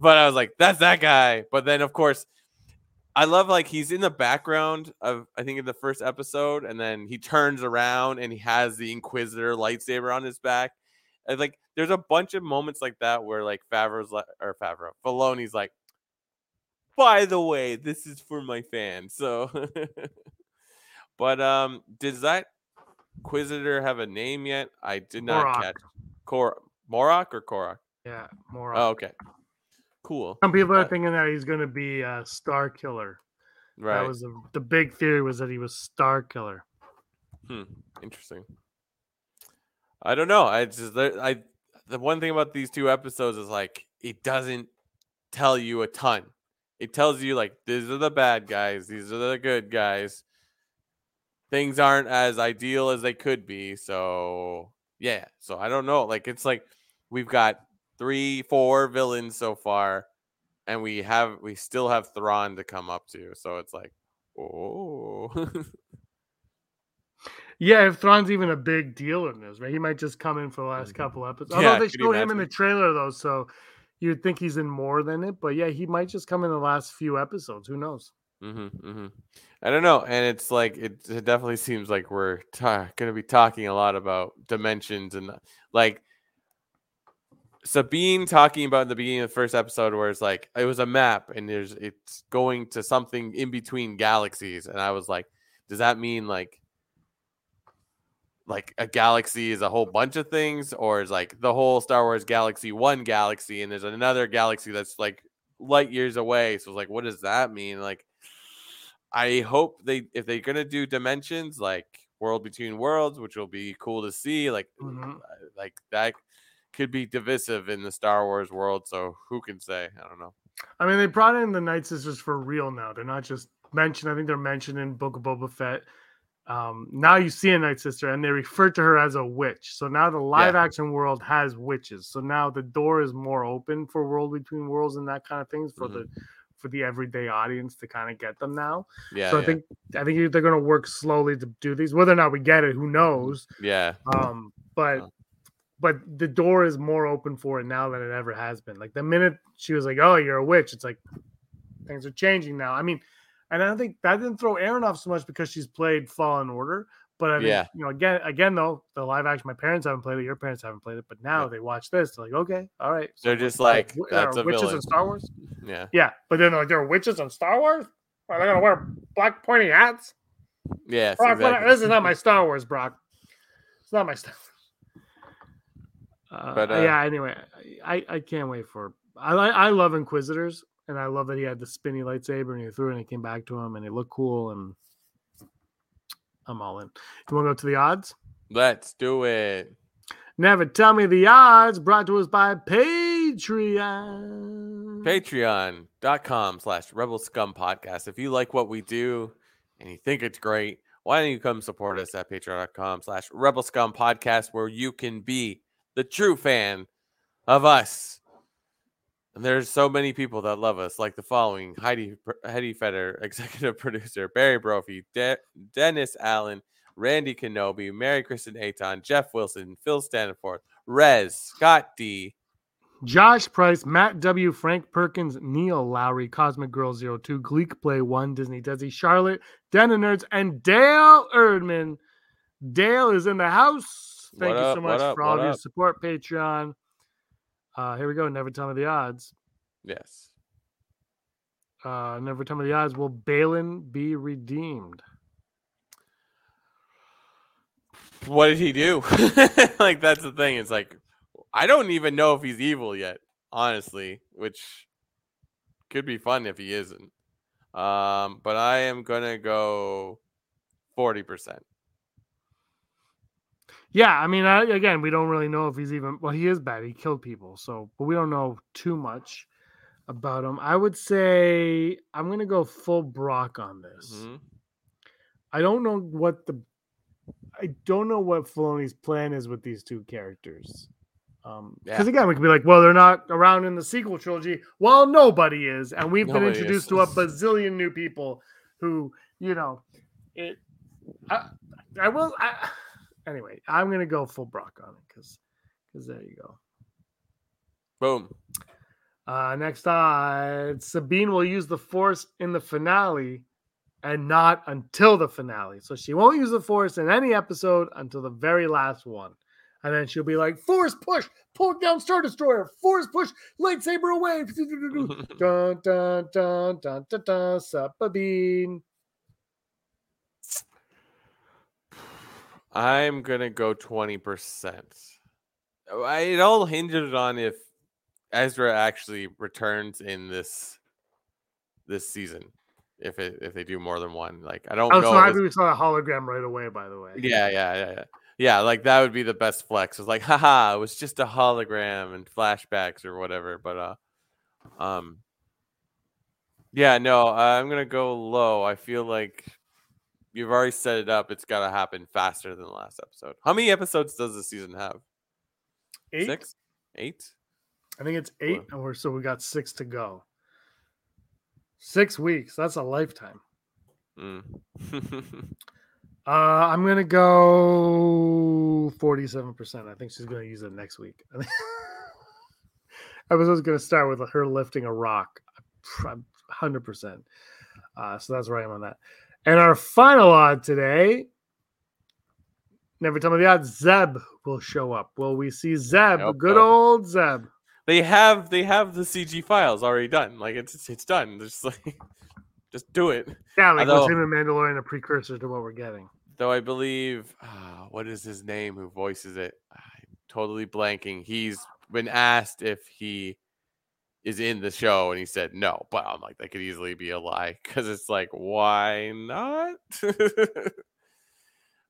but I was like, that's that guy. But then, of course, I love like he's in the background of I think in the first episode, and then he turns around and he has the Inquisitor lightsaber on his back. And like there's a bunch of moments like that where like Favreau's like or Favreau, Filoni's like, by the way, this is for my fans. So, but um, does that Inquisitor have a name yet? I did not Morok. catch. Cor Morok or Korak? Yeah, more. Oh, okay, cool. Some people are thinking that he's going to be a Star Killer. Right. That was the, the big theory was that he was Star Killer. Hmm. Interesting. I don't know. I just I the one thing about these two episodes is like it doesn't tell you a ton. It tells you like these are the bad guys, these are the good guys. Things aren't as ideal as they could be. So yeah. So I don't know. Like it's like we've got three, four villains so far, and we have we still have Thrawn to come up to. So it's like, Oh, Yeah, if Thrawn's even a big deal in this, right? He might just come in for the last Mhm. couple episodes. Yeah, Although they could you show him in the trailer though, so you'd think he's in more than it. But yeah, he might just come in the last few episodes. Who knows? hmm hmm I don't know, and it's like it, it definitely seems like we're ta- going to be talking a lot about dimensions and like Sabine talking about in the beginning of the first episode, where it's like it was a map and there's it's going to something in between galaxies, and I was like, does that mean like like a galaxy is a whole bunch of things, or is like the whole Star Wars galaxy one galaxy, and there's another galaxy that's like light years away? So it's like, what does that mean? Like, I hope they if they're gonna do dimensions like world between worlds, which will be cool to see, like Mhm. uh, like that could be divisive in the Star Wars world. So who can say? I don't know. I mean, they brought in the Night Sisters for real now. They're not just mentioned. I think they're mentioned in Book of Boba Fett. Um, now you see a Night Sister, and they refer to her as a witch. So now the live action world has witches. So now the door is more open for World Between Worlds and that kind of things for Mhm. the for the everyday audience to kind of get them now. Yeah, so I yeah, think I think they're going to work slowly to do these. Whether or not we get it, who knows? yeah, Um, but. But the door is more open for it now than it ever has been. Like the minute she was like, "Oh, you're a witch," it's like things are changing now. I mean, and I don't think that didn't throw Aaron off so much because she's played Fallen Order. But I think, Yeah. you know, again, again though, the live action, my parents haven't played it, your parents haven't played it, but now Yeah. they watch this, they're like, okay, all right. They're just like, there that's are a witches villain. in Star Wars. yeah, Yeah, but then like there are witches in Star Wars. Are they gonna wear black pointy hats? Brock, exactly. this is not my Star Wars, Brock. It's not my Star. Uh, But, uh, yeah, anyway, I I can't wait for. I I love Inquisitors, and I love that he had the spinny lightsaber and he threw it and it came back to him and it looked cool and I'm all in. You want to go to the odds? Let's do it. Never tell me the odds. Brought to us by Patreon. Patreon.com slash Rebel Scum Podcast. If you like what we do and you think it's great, why don't you come support us at patreon.com slash Rebel Scum Podcast, where you can be the true fan of us. And there's so many people that love us, like the following Heidi Heidi Feder, executive producer, Barry Brophy, De- Dennis Allen, Randy Kenobi, Mary Kristen Aton, Jeff Wilson, Phil Stanforth, Rez, Scott D, Josh Price, Matt W, Frank Perkins, Neil Lowry, Cosmic Girl 02, Gleek Play 1, Disney Desi, Charlotte, of Nerds, and Dale Erdman. Dale is in the house. Thank What you up, so much up, for all of your support, Patreon. Uh, here we go. Never tell me the odds. Yes. Uh, never tell me the odds. Will Baylan be redeemed? what did he do? like that's the thing. It's like I don't even know if he's evil yet, honestly, which could be fun if he isn't. Um, but I am gonna go forty percent. Yeah, I mean, I, again, we don't really know if he's even. Well, he is bad. He killed people, so but we don't know too much about him. I would say I'm gonna go full Brock on this. Mm-hmm. I don't know what the. I don't know what Filoni's plan is with these two characters. Um, because Yeah. again, we could be like, well, they're not around in the sequel trilogy. Well, nobody is, and we've been introduced is. to a bazillion new people who, you know, it. I, I will. I, anyway, I'm gonna go full Brock on it because, because there you go. Boom. Uh, next on, Sabine will use the Force in the finale and not until the finale. So she won't use the Force in any episode until the very last one. And then she'll be like, Force push, pull down Star Destroyer, Force push, lightsaber away. dun, dun, dun, dun, dun, dun, Sabine. I'm gonna go twenty percent. It all hinges on if Ezra actually returns in this this season. If it if they do more than one, like I don't Oh, know. so it's- we saw a hologram right away, by the way. Yeah, yeah, yeah, yeah. Yeah, like that would be the best flex. It's like, haha, it was just a hologram and flashbacks or whatever. But uh um yeah, no, I'm gonna go low. I feel like you've already set it up. It's gotta happen faster than the last episode. How many episodes does the season have? Eight? Six? Eight? I think it's eight, and we're so we got six to go. Six weeks. That's a lifetime. Mm. Uh, I'm gonna go 47. percent I think she's gonna use it next week. Episode's gonna start with her lifting a rock, hundred percent. Uh, so that's where I am on that. And our final odd today. Never tell me the odds. Zeb will show up. Will we see Zeb? hope Good old Zeb. they have they have the CG files already done. Like it's it's done. Just like just do it. Yeah, like Although- him and Mandalorian a precursor to what we're getting. Though I believe ah, what is his name who voices it? I'm totally blanking. He's been asked if he is in the show and he said no. But I'm like that could easily be a lie because it's like why not?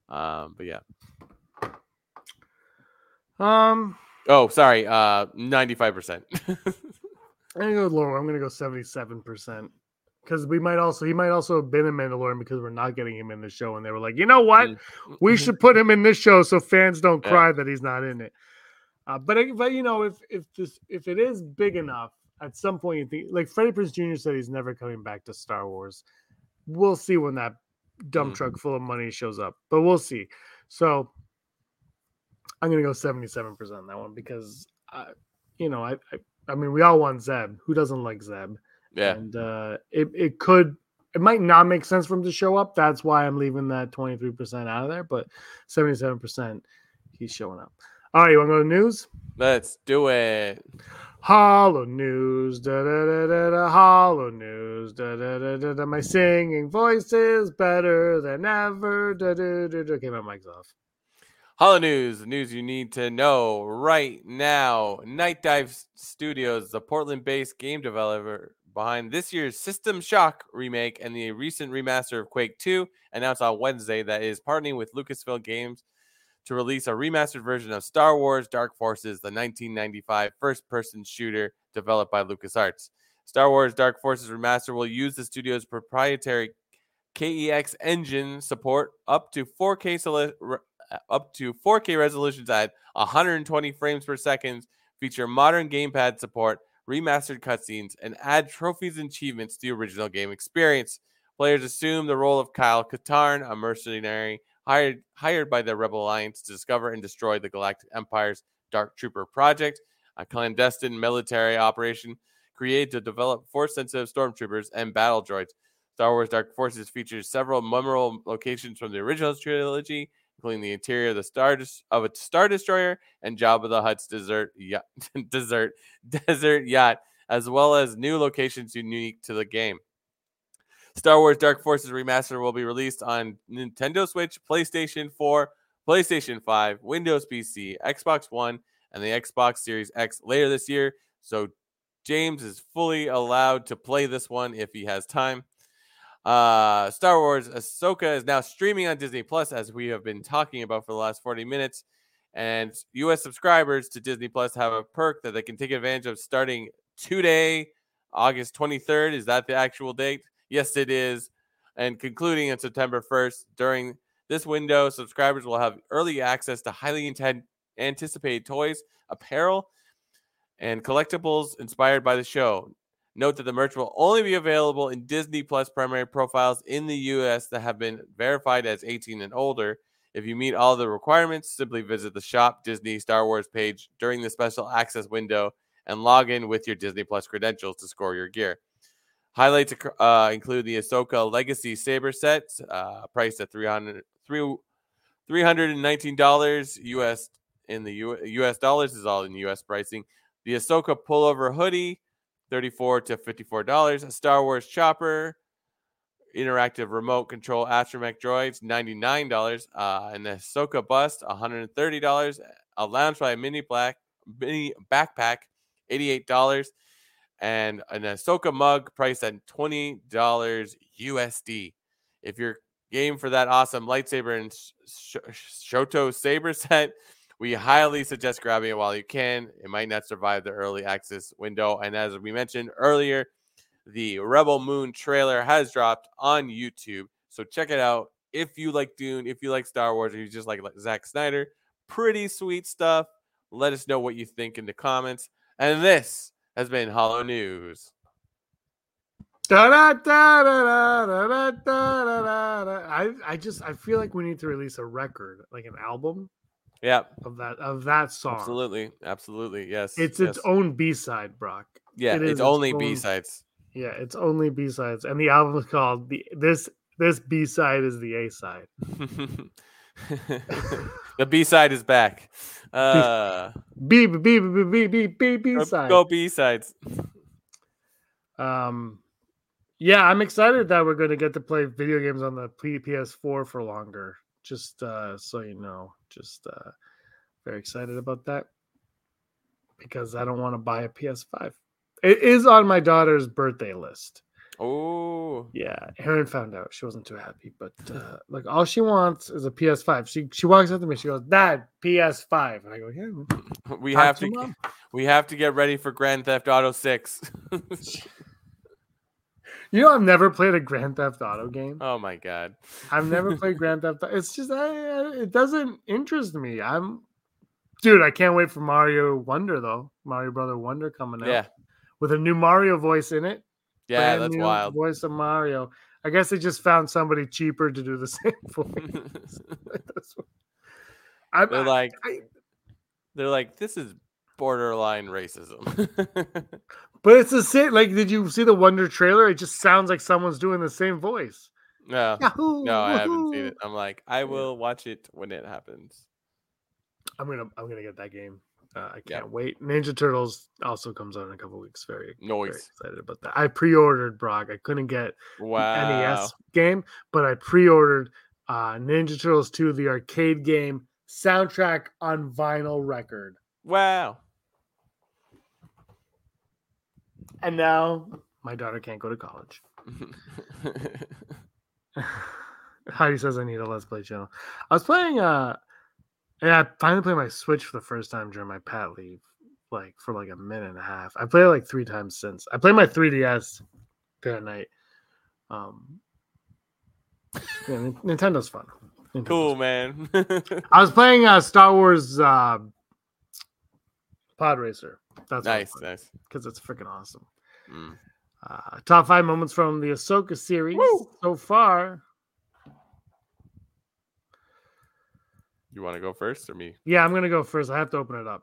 um, but yeah. Um, Oh, sorry. Uh, ninety-five percent. I'm gonna go lower. I'm gonna go 77 percent because we might also he might also have been in Mandalorian because we're not getting him in the show, and they were like, you know what, we should put him in this show so fans don't Yeah. cry that he's not in it. Uh, but but you know if if this if it is big enough, at some point you think like Freddie Prinze Jr. said he's never coming back to Star Wars. We'll see when that dump truck full of money shows up, but we'll see. So I'm gonna go 77 percent on that one because I, you know I, I I mean we all want Zeb. Who doesn't like Zeb? Yeah. And uh, it it could it might not make sense for him to show up. That's why I'm leaving that 23 percent out of there. But 77 percent he's showing up. All right, you want to go to the news? Let's do it. Hollow news, da da da da da. Hollow news, da da da da da. My singing voice is better than ever. Da da da da. Okay, my mic's off. Hollow News, the news you need to know right now. Nightdive Studios, the Portland based game developer behind this year's System Shock remake and the recent remaster of Quake 2, announced on Wednesday that is partnering with Lucasfilm Games to release a remastered version of Star Wars Dark Forces, the 1995 first person shooter developed by LucasArts. Star Wars Dark Forces Remaster will use the studio's proprietary KEX engine support up to 4K soli- uh, up to 4K resolutions at 120 frames per second, feature modern gamepad support, remastered cutscenes, and add trophies and achievements to the original game experience. Players assume the role of Kyle Katarn, a mercenary hired hired by the Rebel Alliance to discover and destroy the Galactic Empire's Dark Trooper project, a clandestine military operation created to develop force-sensitive stormtroopers and battle droids. Star Wars Dark Forces features several memorable locations from the original trilogy, including the interior of the Star of a Star Destroyer and Jabba the Hutt's desert yacht, desert desert yacht, as well as new locations unique to the game. Star Wars Dark Forces Remaster will be released on Nintendo Switch, PlayStation 4, PlayStation 5, Windows PC, Xbox One, and the Xbox Series X later this year. So James is fully allowed to play this one if he has time. Uh, Star Wars Ahsoka is now streaming on Disney Plus, as we have been talking about for the last 40 minutes. And U.S. subscribers to Disney Plus have a perk that they can take advantage of starting today, August 23rd. Is that the actual date? Yes, it is. And concluding on September 1st, during this window, subscribers will have early access to highly anticipated toys, apparel, and collectibles inspired by the show. Note that the merch will only be available in Disney Plus primary profiles in the US that have been verified as 18 and older. If you meet all the requirements, simply visit the Shop Disney Star Wars page during the special access window and log in with your Disney Plus credentials to score your gear. Highlights uh, include the Ahsoka Legacy Saber set, uh, priced at 300 three- $319 US in the U- US dollars is all in US pricing. The Ahsoka pullover hoodie, 34 to $54. A Star Wars chopper, interactive remote control astromech droids, $99. Uh, the Ahsoka bust, $130. A Loungefly mini black mini backpack, $88. And an Ahsoka mug priced at $20 USD. If you're game for that awesome lightsaber and Sh- Sh- Shoto saber set, we highly suggest grabbing it while you can. It might not survive the early access window. And as we mentioned earlier, the Rebel Moon trailer has dropped on YouTube. So check it out. If you like Dune, if you like Star Wars, or you just like Zack Snyder, pretty sweet stuff. Let us know what you think in the comments. And this has been Hollow News. I I just I feel like we need to release a record, like an album Yeah, of that of that song. absolutely, absolutely. Yes, It's yes. its own B side, Brock. yeah. it is It's its only B sides. Yeah, it's only B sides, and the album is called the this this B side is the A side. the B side is back. Uh, B B B B B B B B side. go B sides. Um, yeah, I'm excited that we're going to get to play video games on the PS4 for longer. Just uh, so you know, just uh, very excited about that because I don't want to buy a PS5. It is on my daughter's birthday list. Oh, Yeah, Erin found out she wasn't too happy, but uh, like all she wants is a PS5. She she walks up to me, she goes, "Dad, PS5," and I go, "Yeah." we have to to Mom." we have to get ready for Grand Theft Auto Six. You know, I've never played a Grand Theft Auto game. oh my god. I've never played Grand Theft. Auto. It's just I, I- it doesn't interest me. I'm, dude. I can't wait for Mario Wonder though. Mario Brother Wonder coming out. Yeah, with a new Mario voice in it. Yeah, that's wild. Voice of Mario. I guess they just found somebody cheaper to do the same voice. They're like, I- they're like, this is borderline racism. but it's the same. Like, did you see the Wonder trailer? It just sounds like someone's doing the same voice. no, Yahoo! no, I haven't seen it. I'm like, I will watch it when it happens. I'm gonna, I'm gonna get that game. Uh, I can't wait. Ninja Turtles also comes out in a couple weeks. Very, very excited about that. I pre-ordered Brock. I couldn't get Wow. NES game, but I pre-ordered uh, Ninja Turtles 2, the arcade game soundtrack on vinyl record. Wow. And now my daughter can't go to college. Heidi says I need a Let's Play channel. I was playing uh yeah, I finally played my Switch for the first time during my pat leave, like for like a minute and a half. I played it like three times since. I played my 3DS the other night. Um yeah, Nintendo's fun. Nintendo's cool, fun. man. I was playing uh Star Wars uh Pod Racer. That's nice, nice. because it's freaking awesome. Mm. Uh, top five moments from the Ahsoka series Woo! so far. You want to go first or me? Yeah, I'm gonna go first. I have to open it up.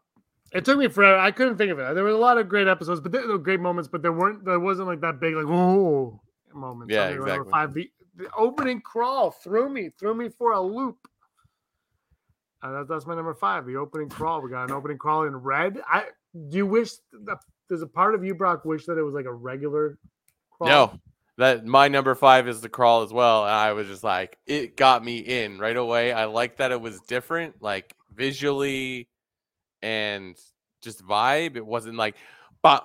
It took me forever. I couldn't think of it. There were a lot of great episodes, but there were great moments, but there weren't. There wasn't like that big like whoa moment. Yeah, exactly. Five. The, the opening crawl threw me, threw me for a loop. Uh, that, that's my number five. The opening crawl. We got an opening crawl in red. I do you wish the, there's a part of you, Brock, wish that it was like a regular crawl? No, that my number five is the crawl as well. And I was just like, it got me in right away. I like that it was different, like visually and just vibe. It wasn't like,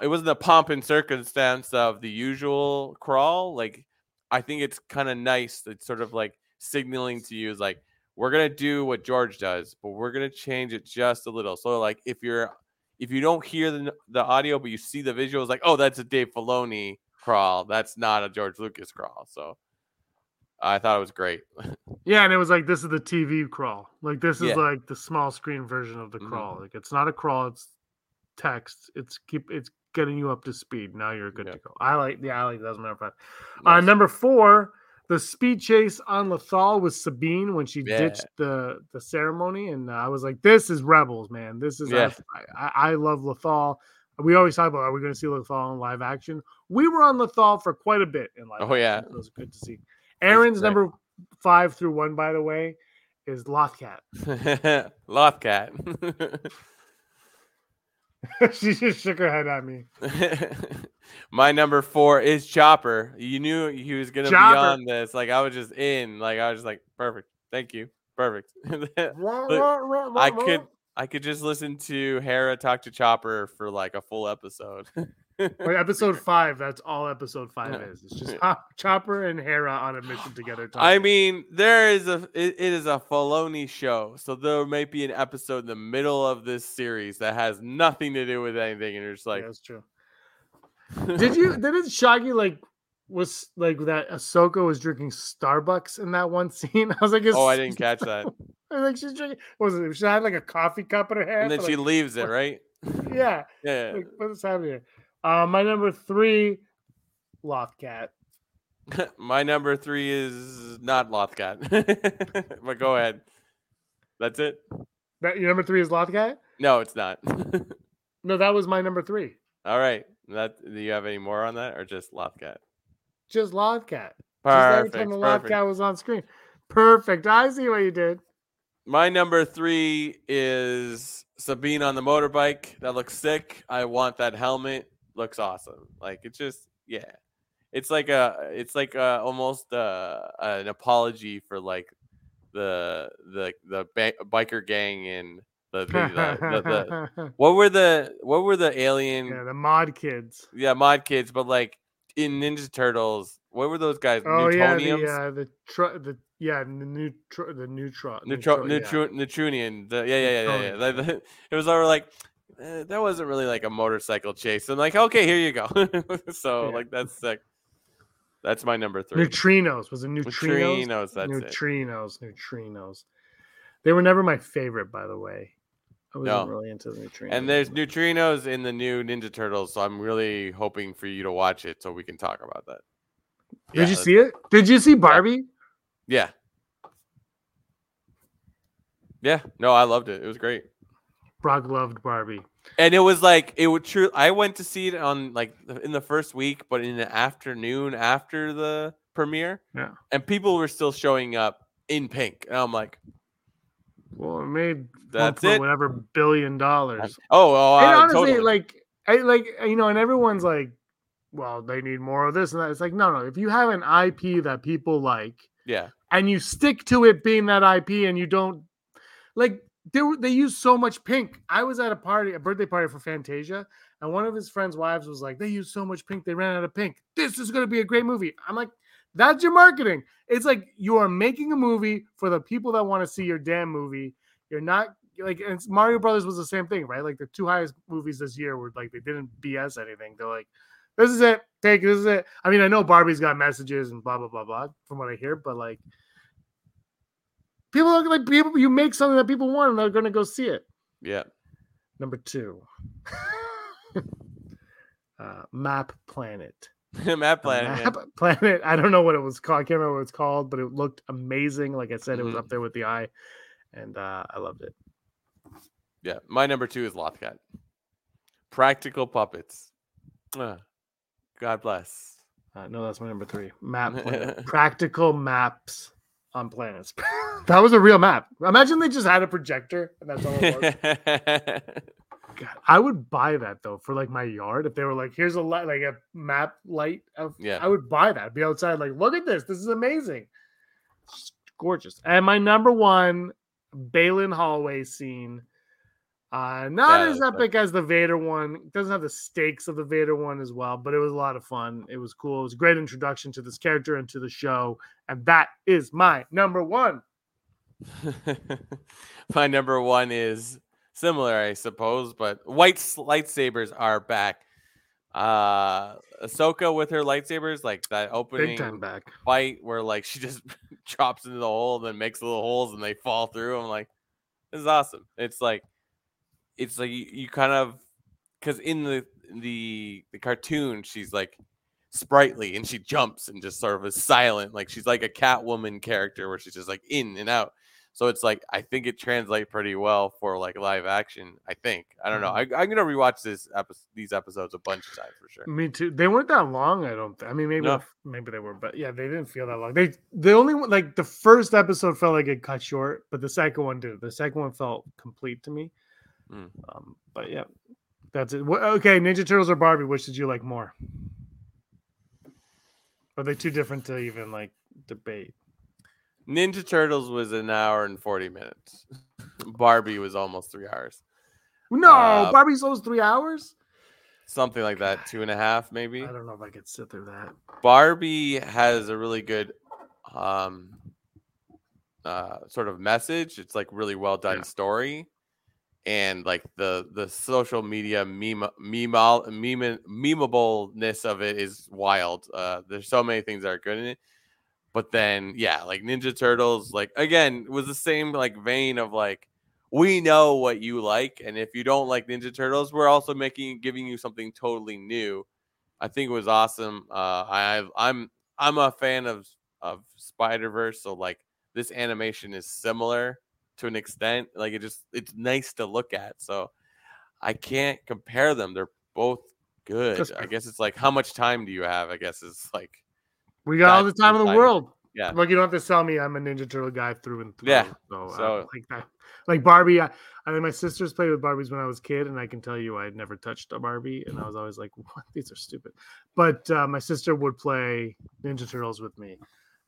it wasn't the pomp and circumstance of the usual crawl. Like, I think it's kind of nice. It's sort of like signaling to you is like, we're gonna do what George does, but we're gonna change it just a little. So, like, if you're if you don't hear the the audio but you see the visuals, like, oh, that's a Dave Filoni crawl. That's not a George Lucas crawl. So I thought it was great. Yeah, and it was like this is the TV crawl. Like this is Yeah. like the small screen version of the Mhm. crawl. Like it's not a crawl, it's text. It's keep it's getting you up to speed. Now you're good Yeah. to go. I like yeah, I like that's my number five. Uh Nice. number four, the speed chase on Lothal with Sabine when she Yeah. ditched the the ceremony, and I was like, "This is Rebels, man. This is Yeah. I, I, I love Lothal. We always talk about are we going to see Lothal in live action? We were on Lothal for quite a bit in live. Oh, yeah. it was good to see. Aaron's number five through one, by the way, is Lothcat. Lothcat. she just shook her head at me. My number four is Chopper. You knew he was gonna Chopper. be on this. Like I was just in. Like I was just like, perfect. Thank you. Perfect. I I could I could just listen to Hera talk to Chopper for like a full episode. Wait, episode five. That's all episode five Yeah. is. It's just Hop- Chopper and Hera on a mission together. I mean, there is a it, it is a Filoni show, so there might be an episode in the middle of this series that has nothing to do with anything, and you're just like, yeah, that's true. Did you? Did it shock you? Like, was like that? Ahsoka was drinking Starbucks in that one scene. I was like, oh, I didn't catch that, I was like, she's drinking. Was it? She had like a coffee cup in her hand. and then she leaves it, right? yeah. Yeah. Like, what's happening here? Uh, my number three Lothcat. My number three is not Lothcat, but go ahead. That's it. That your number three is Lothcat? No, it's not. No, that was my number three. All right. That do you have any more on that, or just Lothcat? Just Lothcat. Perfect. Just every time the perfect. Lothcat was on screen. Perfect. I see what you did. My number three is Sabine on the motorbike. That looks sick. I want that helmet. Looks awesome. Like it's just yeah. It's like a it's like a, almost uh an apology for like the the the ba- biker gang and the the, the, the, what were the what were the alien yeah, the mod kids. yeah mod kids but like in Ninja Turtles what were those guys Oh yeah, the Newtoniums uh, the tr- the yeah the neutron the neutron Neutro, neutro- neutro, Neutronian. The, yeah, yeah, yeah, yeah. yeah. Neutronian, Like, the- it was all like eh, that wasn't really like a motorcycle chase. I'm like, okay, here you go. so Yeah. like that's sick. That's my number three. Neutrinos was it neutrinos? Neutrinos. That's it. neutrinos, neutrinos. They were never my favorite, by the way. I wasn't No. really into the neutrinos. And there's neutrinos in the new Ninja Turtles, so I'm really hoping for you to watch it so we can talk about that. Did you see it? Did you see Barbie? Yeah. Yeah. No, I loved it. It was great. Brock loved Barbie. And it was like it would true. I went to see it on like in the first week, but in the afternoon after the premiere, Yeah. and people were still showing up in pink, and I'm like, Well, it made That's it? whatever billion dollars. oh, oh, and honestly, totally. like I like you know, and everyone's like, well, they need more of this and that. It's like, no, no. If you have an IP that people like, yeah, and you stick to it being that IP, and you don't like they were, they use so much pink. I was at a party, a birthday party for Fantasia, and one of his friends' wives was like, "They use so much pink, they ran out of pink. This is going to be a great movie." I'm like, "That's your marketing." It's like you are making a movie for the people that want to see your damn movie. You're not like, and Mario Brothers was the same thing, right? Like the two highest movies this year were like they didn't BS anything. They're like, "This is it, take this is it." I mean, I know Barbie's got messages and blah blah blah blah from what I hear, but like people are like people you make something that people want and they're gonna go see it. yeah. Number two. uh, Map Planet. Matt Planet. Map Planet. I don't know what it was called. I can't remember what it's called, but it looked amazing. Like I said, it was Mhm. up there with the eye, and uh, I loved it. Yeah, my number two is Lothcat. Practical puppets. Ah, God bless. Uh, no, that's my number three. Map Planet. Practical maps on planets. that was a real map. Imagine they just had a projector and that's all it was. God, I would buy that though for like my yard. If they were like, here's a light, like a map light. Of, Yeah. I would buy that. Be outside, like, look at this. This is amazing. It's gorgeous. And my number one Baylan hallway scene. Uh, not Yeah, as epic as the Vader one. It doesn't have the stakes of the Vader one as well, but it was a lot of fun. It was cool. It was a great introduction to this character and to the show. And that is my number one. My number one is similar, I suppose, but white lightsabers are back. Uh Ahsoka with her lightsabers, like that opening back. fight where like she just drops into the hole and then makes little holes and they fall through. I'm like, this is awesome. It's like it's like you, you kind of because in the the the cartoon she's like sprightly and she jumps and just sort of is silent like she's like a catwoman character where she's just like in and out so it's like i think it translates pretty well for like live action i think i don't know mm-hmm. I, i'm gonna rewatch this episode these episodes a bunch of times for sure Me too. They weren't that long. I don't. Th- I mean, maybe No. maybe they were, but yeah, they didn't feel that long. They the only one like the first episode felt like it cut short, but the second one did. The second one felt complete to me. Mm. Um, but yeah, that's it. Okay, Ninja Turtles or Barbie? Which did you like more? Are they too different to even like debate? ninja turtles was an hour and 40 minutes barbie was almost three hours No, Uh, Barbie's almost three hours. something like that two and a half maybe I don't know if I could sit through that. Barbie has a really good um uh sort of message. It's like really well done Yeah. story. And like the the social media meme meme meme memeableness of it is wild. Uh there's so many things that are good in it. But then yeah, like Ninja Turtles, like again, was the same like vein of like we know what you like, and if you don't like Ninja Turtles, we're also making giving you something totally new I think it was awesome. Uh, I I'm I'm a fan of of Spider Verse, so like this animation is similar to an extent. Like it just it's nice to look at. So I can't compare them. They're both good. I guess it's like how much time do you have? I guess it's like We got all the time in the world. Yeah. Like you don't have to sell me. I'm a Ninja Turtle guy through and through. Yeah, So, uh, so- like that. Like Barbie, I, I mean, my sisters played with Barbies when I was a kid, and I can tell you, I never touched a Barbie, and I was always like, "What? These are stupid." But uh, my sister would play Ninja Turtles with me.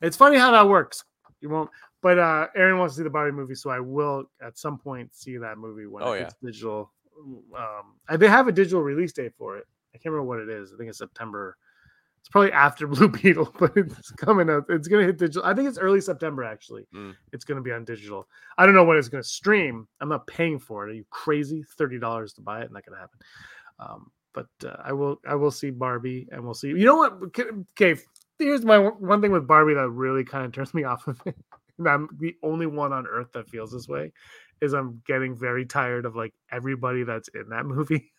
It's funny how that works. You won't, but uh, Aaron wants to see the Barbie movie, so I will at some point see that movie when Oh, it yeah. digital. Um, they have a digital release date for it. I can't remember what it is. I think it's September. It's probably after Blue Beetle, but it's coming up. It's gonna hit digital. I think it's early September. Actually, Mm. it's gonna be on digital. I don't know when it's gonna stream. I'm not paying for it. Are you crazy? Thirty dollars to buy it? Not gonna happen. Um, but uh, I will. I will see Barbie, and we'll see. You know what? Okay, here's my one thing with Barbie that really kind of turns me off of it. I'm the only one on earth that feels this way. Is I'm getting very tired of like everybody that's in that movie.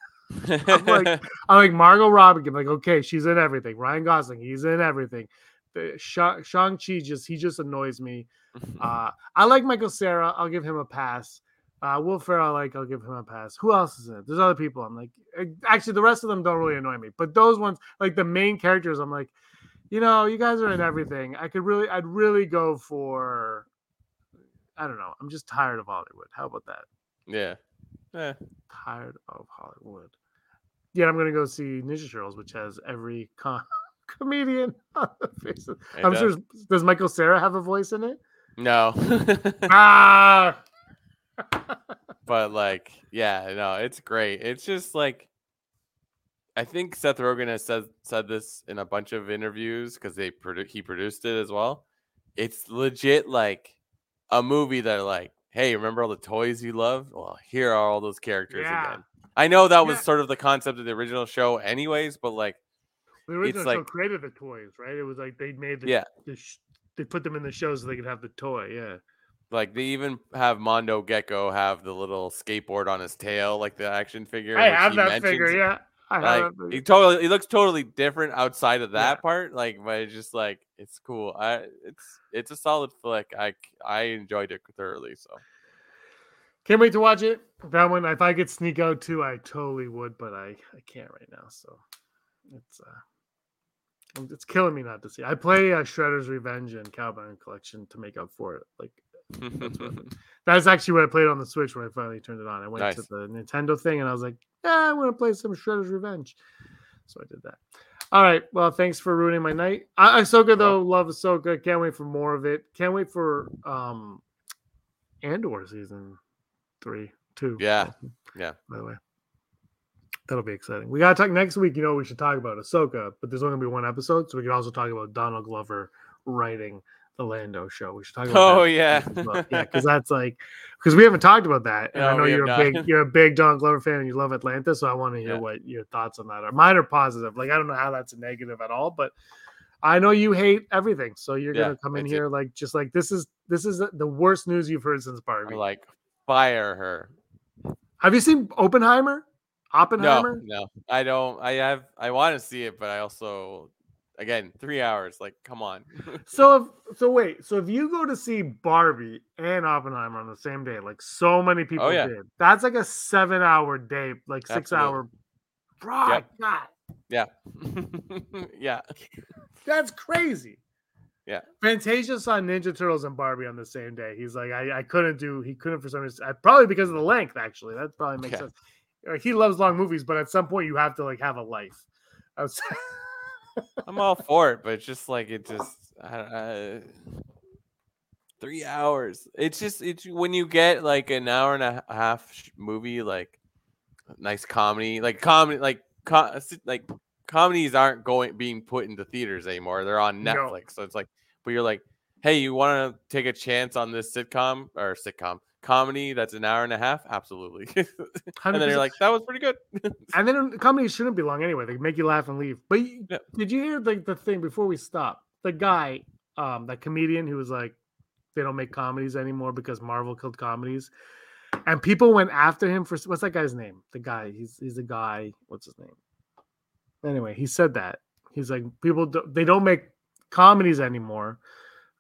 I'm like, I'm like Margot Robbie. I'm like, okay, she's in everything. Ryan Gosling, he's in everything. The Shang Chi just he just annoys me. Uh, I like Michael Cera. I'll give him a pass. Uh, Will Ferrell, I like. I'll give him a pass. Who else is in it? There's other people. I'm like, eh, actually, the rest of them don't really annoy me. But those ones, like the main characters, I'm like, you know, you guys are in everything. I could really, I'd really go for. I don't know. I'm just tired of Hollywood. How about that? yeah. Eh, tired of Hollywood. Yeah, I'm gonna go see Ninja Turtles, which has every con- comedian on the face. Of- it I'm does. sure. Does Michael Cera have a voice in it? No. Ah, but like, yeah, no, it's great. It's just like, I think Seth Rogen has said said this in a bunch of interviews because they produ- he produced it as well. It's legit like a movie that like, hey, remember all the toys you love? Well, here are all those characters Yeah. again. I know that was Yeah. sort of the concept of the original show, anyways, but like, the original show like- created the toys, right? It was like they made the Yeah. The sh- they put them in the show so they could have the toy. Yeah. like they even have Mondo Gecko have the little skateboard on his tail, like the action figure. I have that mentions. figure. Yeah. I like that figure. he totally he looks totally different outside of that Yeah. part like but it's just like it's cool i it's it's a solid flick I I enjoyed it thoroughly so Can't wait to watch it. That one, if I could sneak out too, I totally would, but I I can't right now. So it's uh, it's killing me not to see. I play uh, Shredder's Revenge and Cowboy Collection to make up for it. Like That's that's actually what I played on the Switch when I finally turned it on. I went to the Nintendo thing and I was like, yeah, I want to play some Shredder's Revenge. So I did that. All right. Well, thanks for ruining my night. I- Ahsoka though, love Ahsoka. Can't wait for more of it. Can't wait for um Andor season three, two. Yeah. Yeah. By the way, that'll be exciting. We gotta talk next week. You know, we should talk about Ahsoka, but there's only gonna be one episode, so we could also talk about Donald Glover writing the Lando show. We should talk about. oh yeah well. yeah, because that's like because we haven't talked about that, and I oh, know you're a not. big you're a big Donald Glover fan and you love Atlanta, so I want to hear Yeah. what your thoughts on that are. Mine are positive. Like I don't know how that's a negative at all, but I know you hate everything, so you're Yeah, gonna come in here like just like this is this is the worst news you've heard since Barbie. Like fire her Have you seen Oppenheimer? no Oppenheimer? no i don't i have i want to see it but i also again three hours like come on So if, so wait, so if you go to see Barbie and Oppenheimer on the same day, like so many oh, people Oh, yeah. did, that's like a seven hour day, like six hour. Bro, Yep. God, yeah yeah that's crazy. Yeah. Fantasia saw Ninja Turtles and Barbie on the same day. He's like, I, I couldn't do, he couldn't for some reason, I- probably because of the length, actually. That probably makes Yeah. sense. Like, he loves long movies, but at some point you have to like have a life. I'm all for it but it's just like it just I, I, three hours. It's just it's when you get like an hour and a half movie like nice comedy like comedy like co- uh, like comedies aren't going being put into theaters anymore. They're on No. netflix so it's like but you're like hey you want to take a chance on this sitcom or sitcom comedy that's an hour and a half absolutely and then you're like that was pretty good And then comedy shouldn't be long anyway. They make you laugh and leave. But you- Yeah. did you hear like the thing before we stop? The guy, um, that comedian who was like, they don't make comedies anymore because Marvel killed comedies, and people went after him for what's that guy's name? The guy, he's he's the guy. What's his name? anyway, he said that he's like people do, they don't make comedies anymore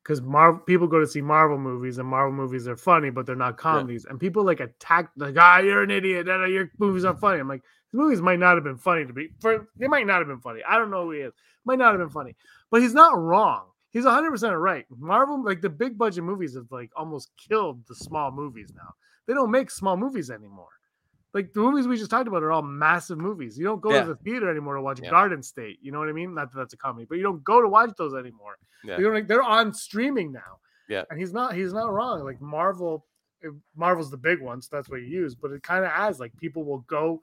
because Marvel people go to see Marvel movies and Marvel movies are funny, but they're not comedies. And people like attack like, ah, you're an idiot. ah, Your movies aren't funny. I'm like, the movies might not have been funny to be. For they might not have been funny. I don't know who he is. Might not have been funny, but he's not wrong. He's 100 percent right. Marvel, like the big budget movies, have like almost killed the small movies now. They don't make small movies anymore. Like the movies we just talked about are all massive movies. You don't go Yeah. to the theater anymore to watch Yeah. Garden State. You know what I mean? Not that that's a comedy, but you don't go to watch those anymore. Yeah. Know, like they're on streaming now. Yeah. and he's not. He's not wrong. Like Marvel, eh, Marvel's the big one, so that's what you use. But it kind of has like people will go.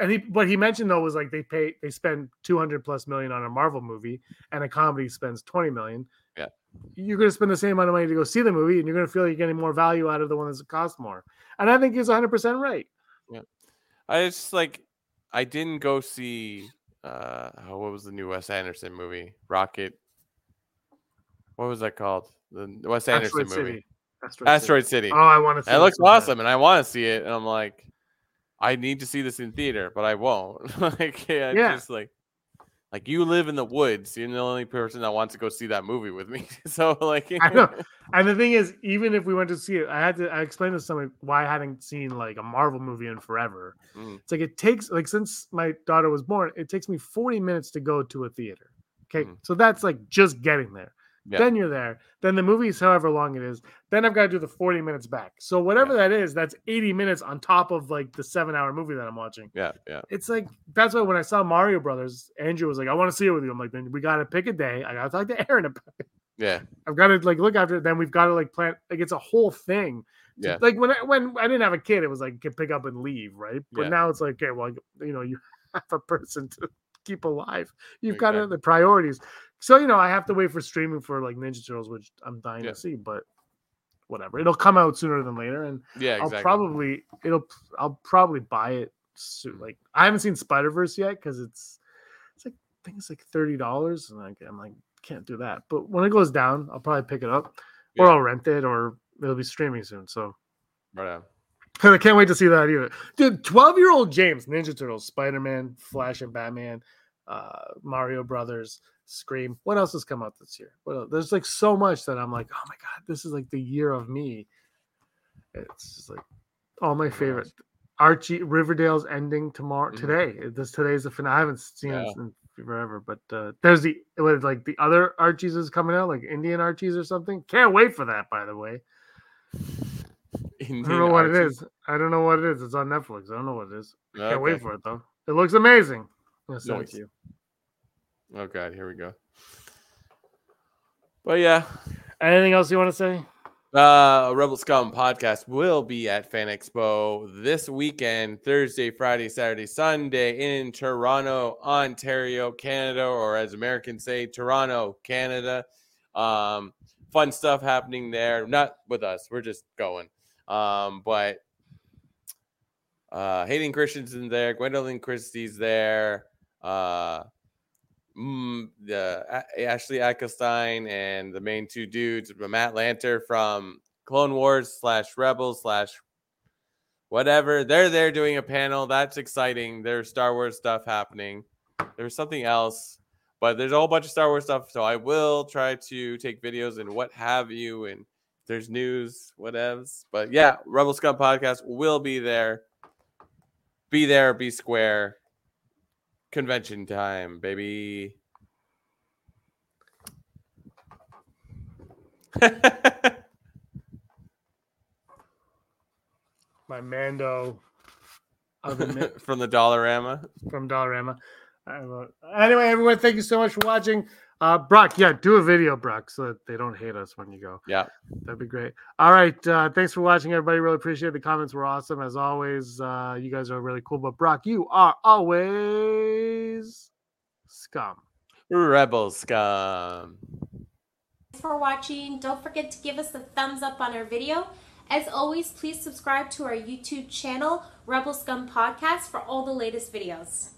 And he, what he mentioned though was like they pay, they spend two hundred plus million on a Marvel movie, and a comedy spends twenty million. Yeah. you're going to spend the same amount of money to go see the movie, and you're going to feel like you're getting more value out of the one that costs more. And I think he's one hundred percent right. I just like I didn't go see uh what was the new Wes Anderson movie? Rocket. What was that called? The Wes Anderson Asteroid movie. City. Asteroid, Asteroid City. City. Oh, I want to. see it It looks awesome and I want to see it and I'm like I need to see this in theater, but I won't. like yeah, Yeah. just like like you live in the woods. You're the only person that wants to go see that movie with me. so like I know. And the thing is, even if we went to see it, I had to. I explained to someone why I hadn't seen like a Marvel movie in forever. Mhm. It's like it takes like since my daughter was born, it takes me forty minutes to go to a theater. Okay, Mhm. so that's like just getting there. Yeah. Then you're there. Then the movie's however long it is. Then I've got to do the forty minutes back. So whatever that is, that's eighty minutes on top of like the seven hour movie that I'm watching. Yeah, yeah. It's like that's why when I saw Mario Brothers, Andrew was like, "I want to see it with you." I'm like, "Then we got to pick a day. I got to talk to Aaron about it. Yeah. I've got to like look after it. Then we've got to like plan. Like it's a whole thing. Yeah. Like when I, when I didn't have a kid, it was like could pick up and leave, right? But Yeah. now it's like, okay, well, you know, you have a person to keep alive. You've got to Exactly. the priorities. So you know, I have to wait for streaming for like Ninja Turtles, which I'm dying Yeah. to see. But whatever, it'll come out sooner than later, and Yeah, exactly. I'll probably it'll I'll probably buy it soon. Like I haven't seen Spider Verse yet because it's it's like I think it's like thirty dollars, and like I'm like can't do that. But when it goes down, I'll probably pick it up, or I'll rent it, or it'll be streaming soon. So Right on. I can't wait to see that either, dude. Twelve year old James, Ninja Turtles, Spider Man, Flash and Batman, uh, Mario Brothers. Scream. What else has come out this year? Else? There's like so much that I'm like, oh my god, this is like the year of me. It's just like all my favorite. Archie Riverdale's ending tomorrow Mhm. today. This today's the finale. I haven't seen it in forever, but uh, there's the like the other Archies is coming out, like Indian Archies or something. Can't wait for that. By the way, I don't know what it is. I don't know what it is. It's on Netflix. I don't know what it is. Can't wait for it though. It looks amazing. I'm send it to you. Oh god, here we go. But yeah, Anything else you want to say? uh Rebel Scum podcast will be at Fan Expo this weekend, Thursday, Friday, Saturday, Sunday in Toronto, Ontario, Canada, or as Americans say, Toronto, Canada. Um, fun stuff happening there. Not with us, we're just going. Um, but uh Hayden Christensen's there, Gwendoline Christie's there, uh mm, the Ashley Eckstein and the main two dudes, Matt Lanter from Clone Wars slash Rebels slash whatever. They're there doing a panel. That's exciting. There's Star Wars stuff happening. There's something else, but there's a whole bunch of Star Wars stuff. So I will try to take videos and what have you. And there's news, whatevs. But yeah, Rebel Scum podcast will be there. Be there, be square. Convention time, baby. My Mando From the Dollarama. from Dollarama. Anyway, everyone, thank you so much for watching. Uh, Brock, yeah, do a video, Brock, so that they don't hate us when you go. Yeah. That'd be great. All right. Uh, thanks for watching, everybody. Really appreciate it. The comments were awesome as always. Uh, you guys are really cool. But Brock, you are always scum. Rebel scum. Thanks for watching. Don't forget to give us a thumbs up on our video. As always, please subscribe to our YouTube channel, Rebel Scum Podcast, for all the latest videos.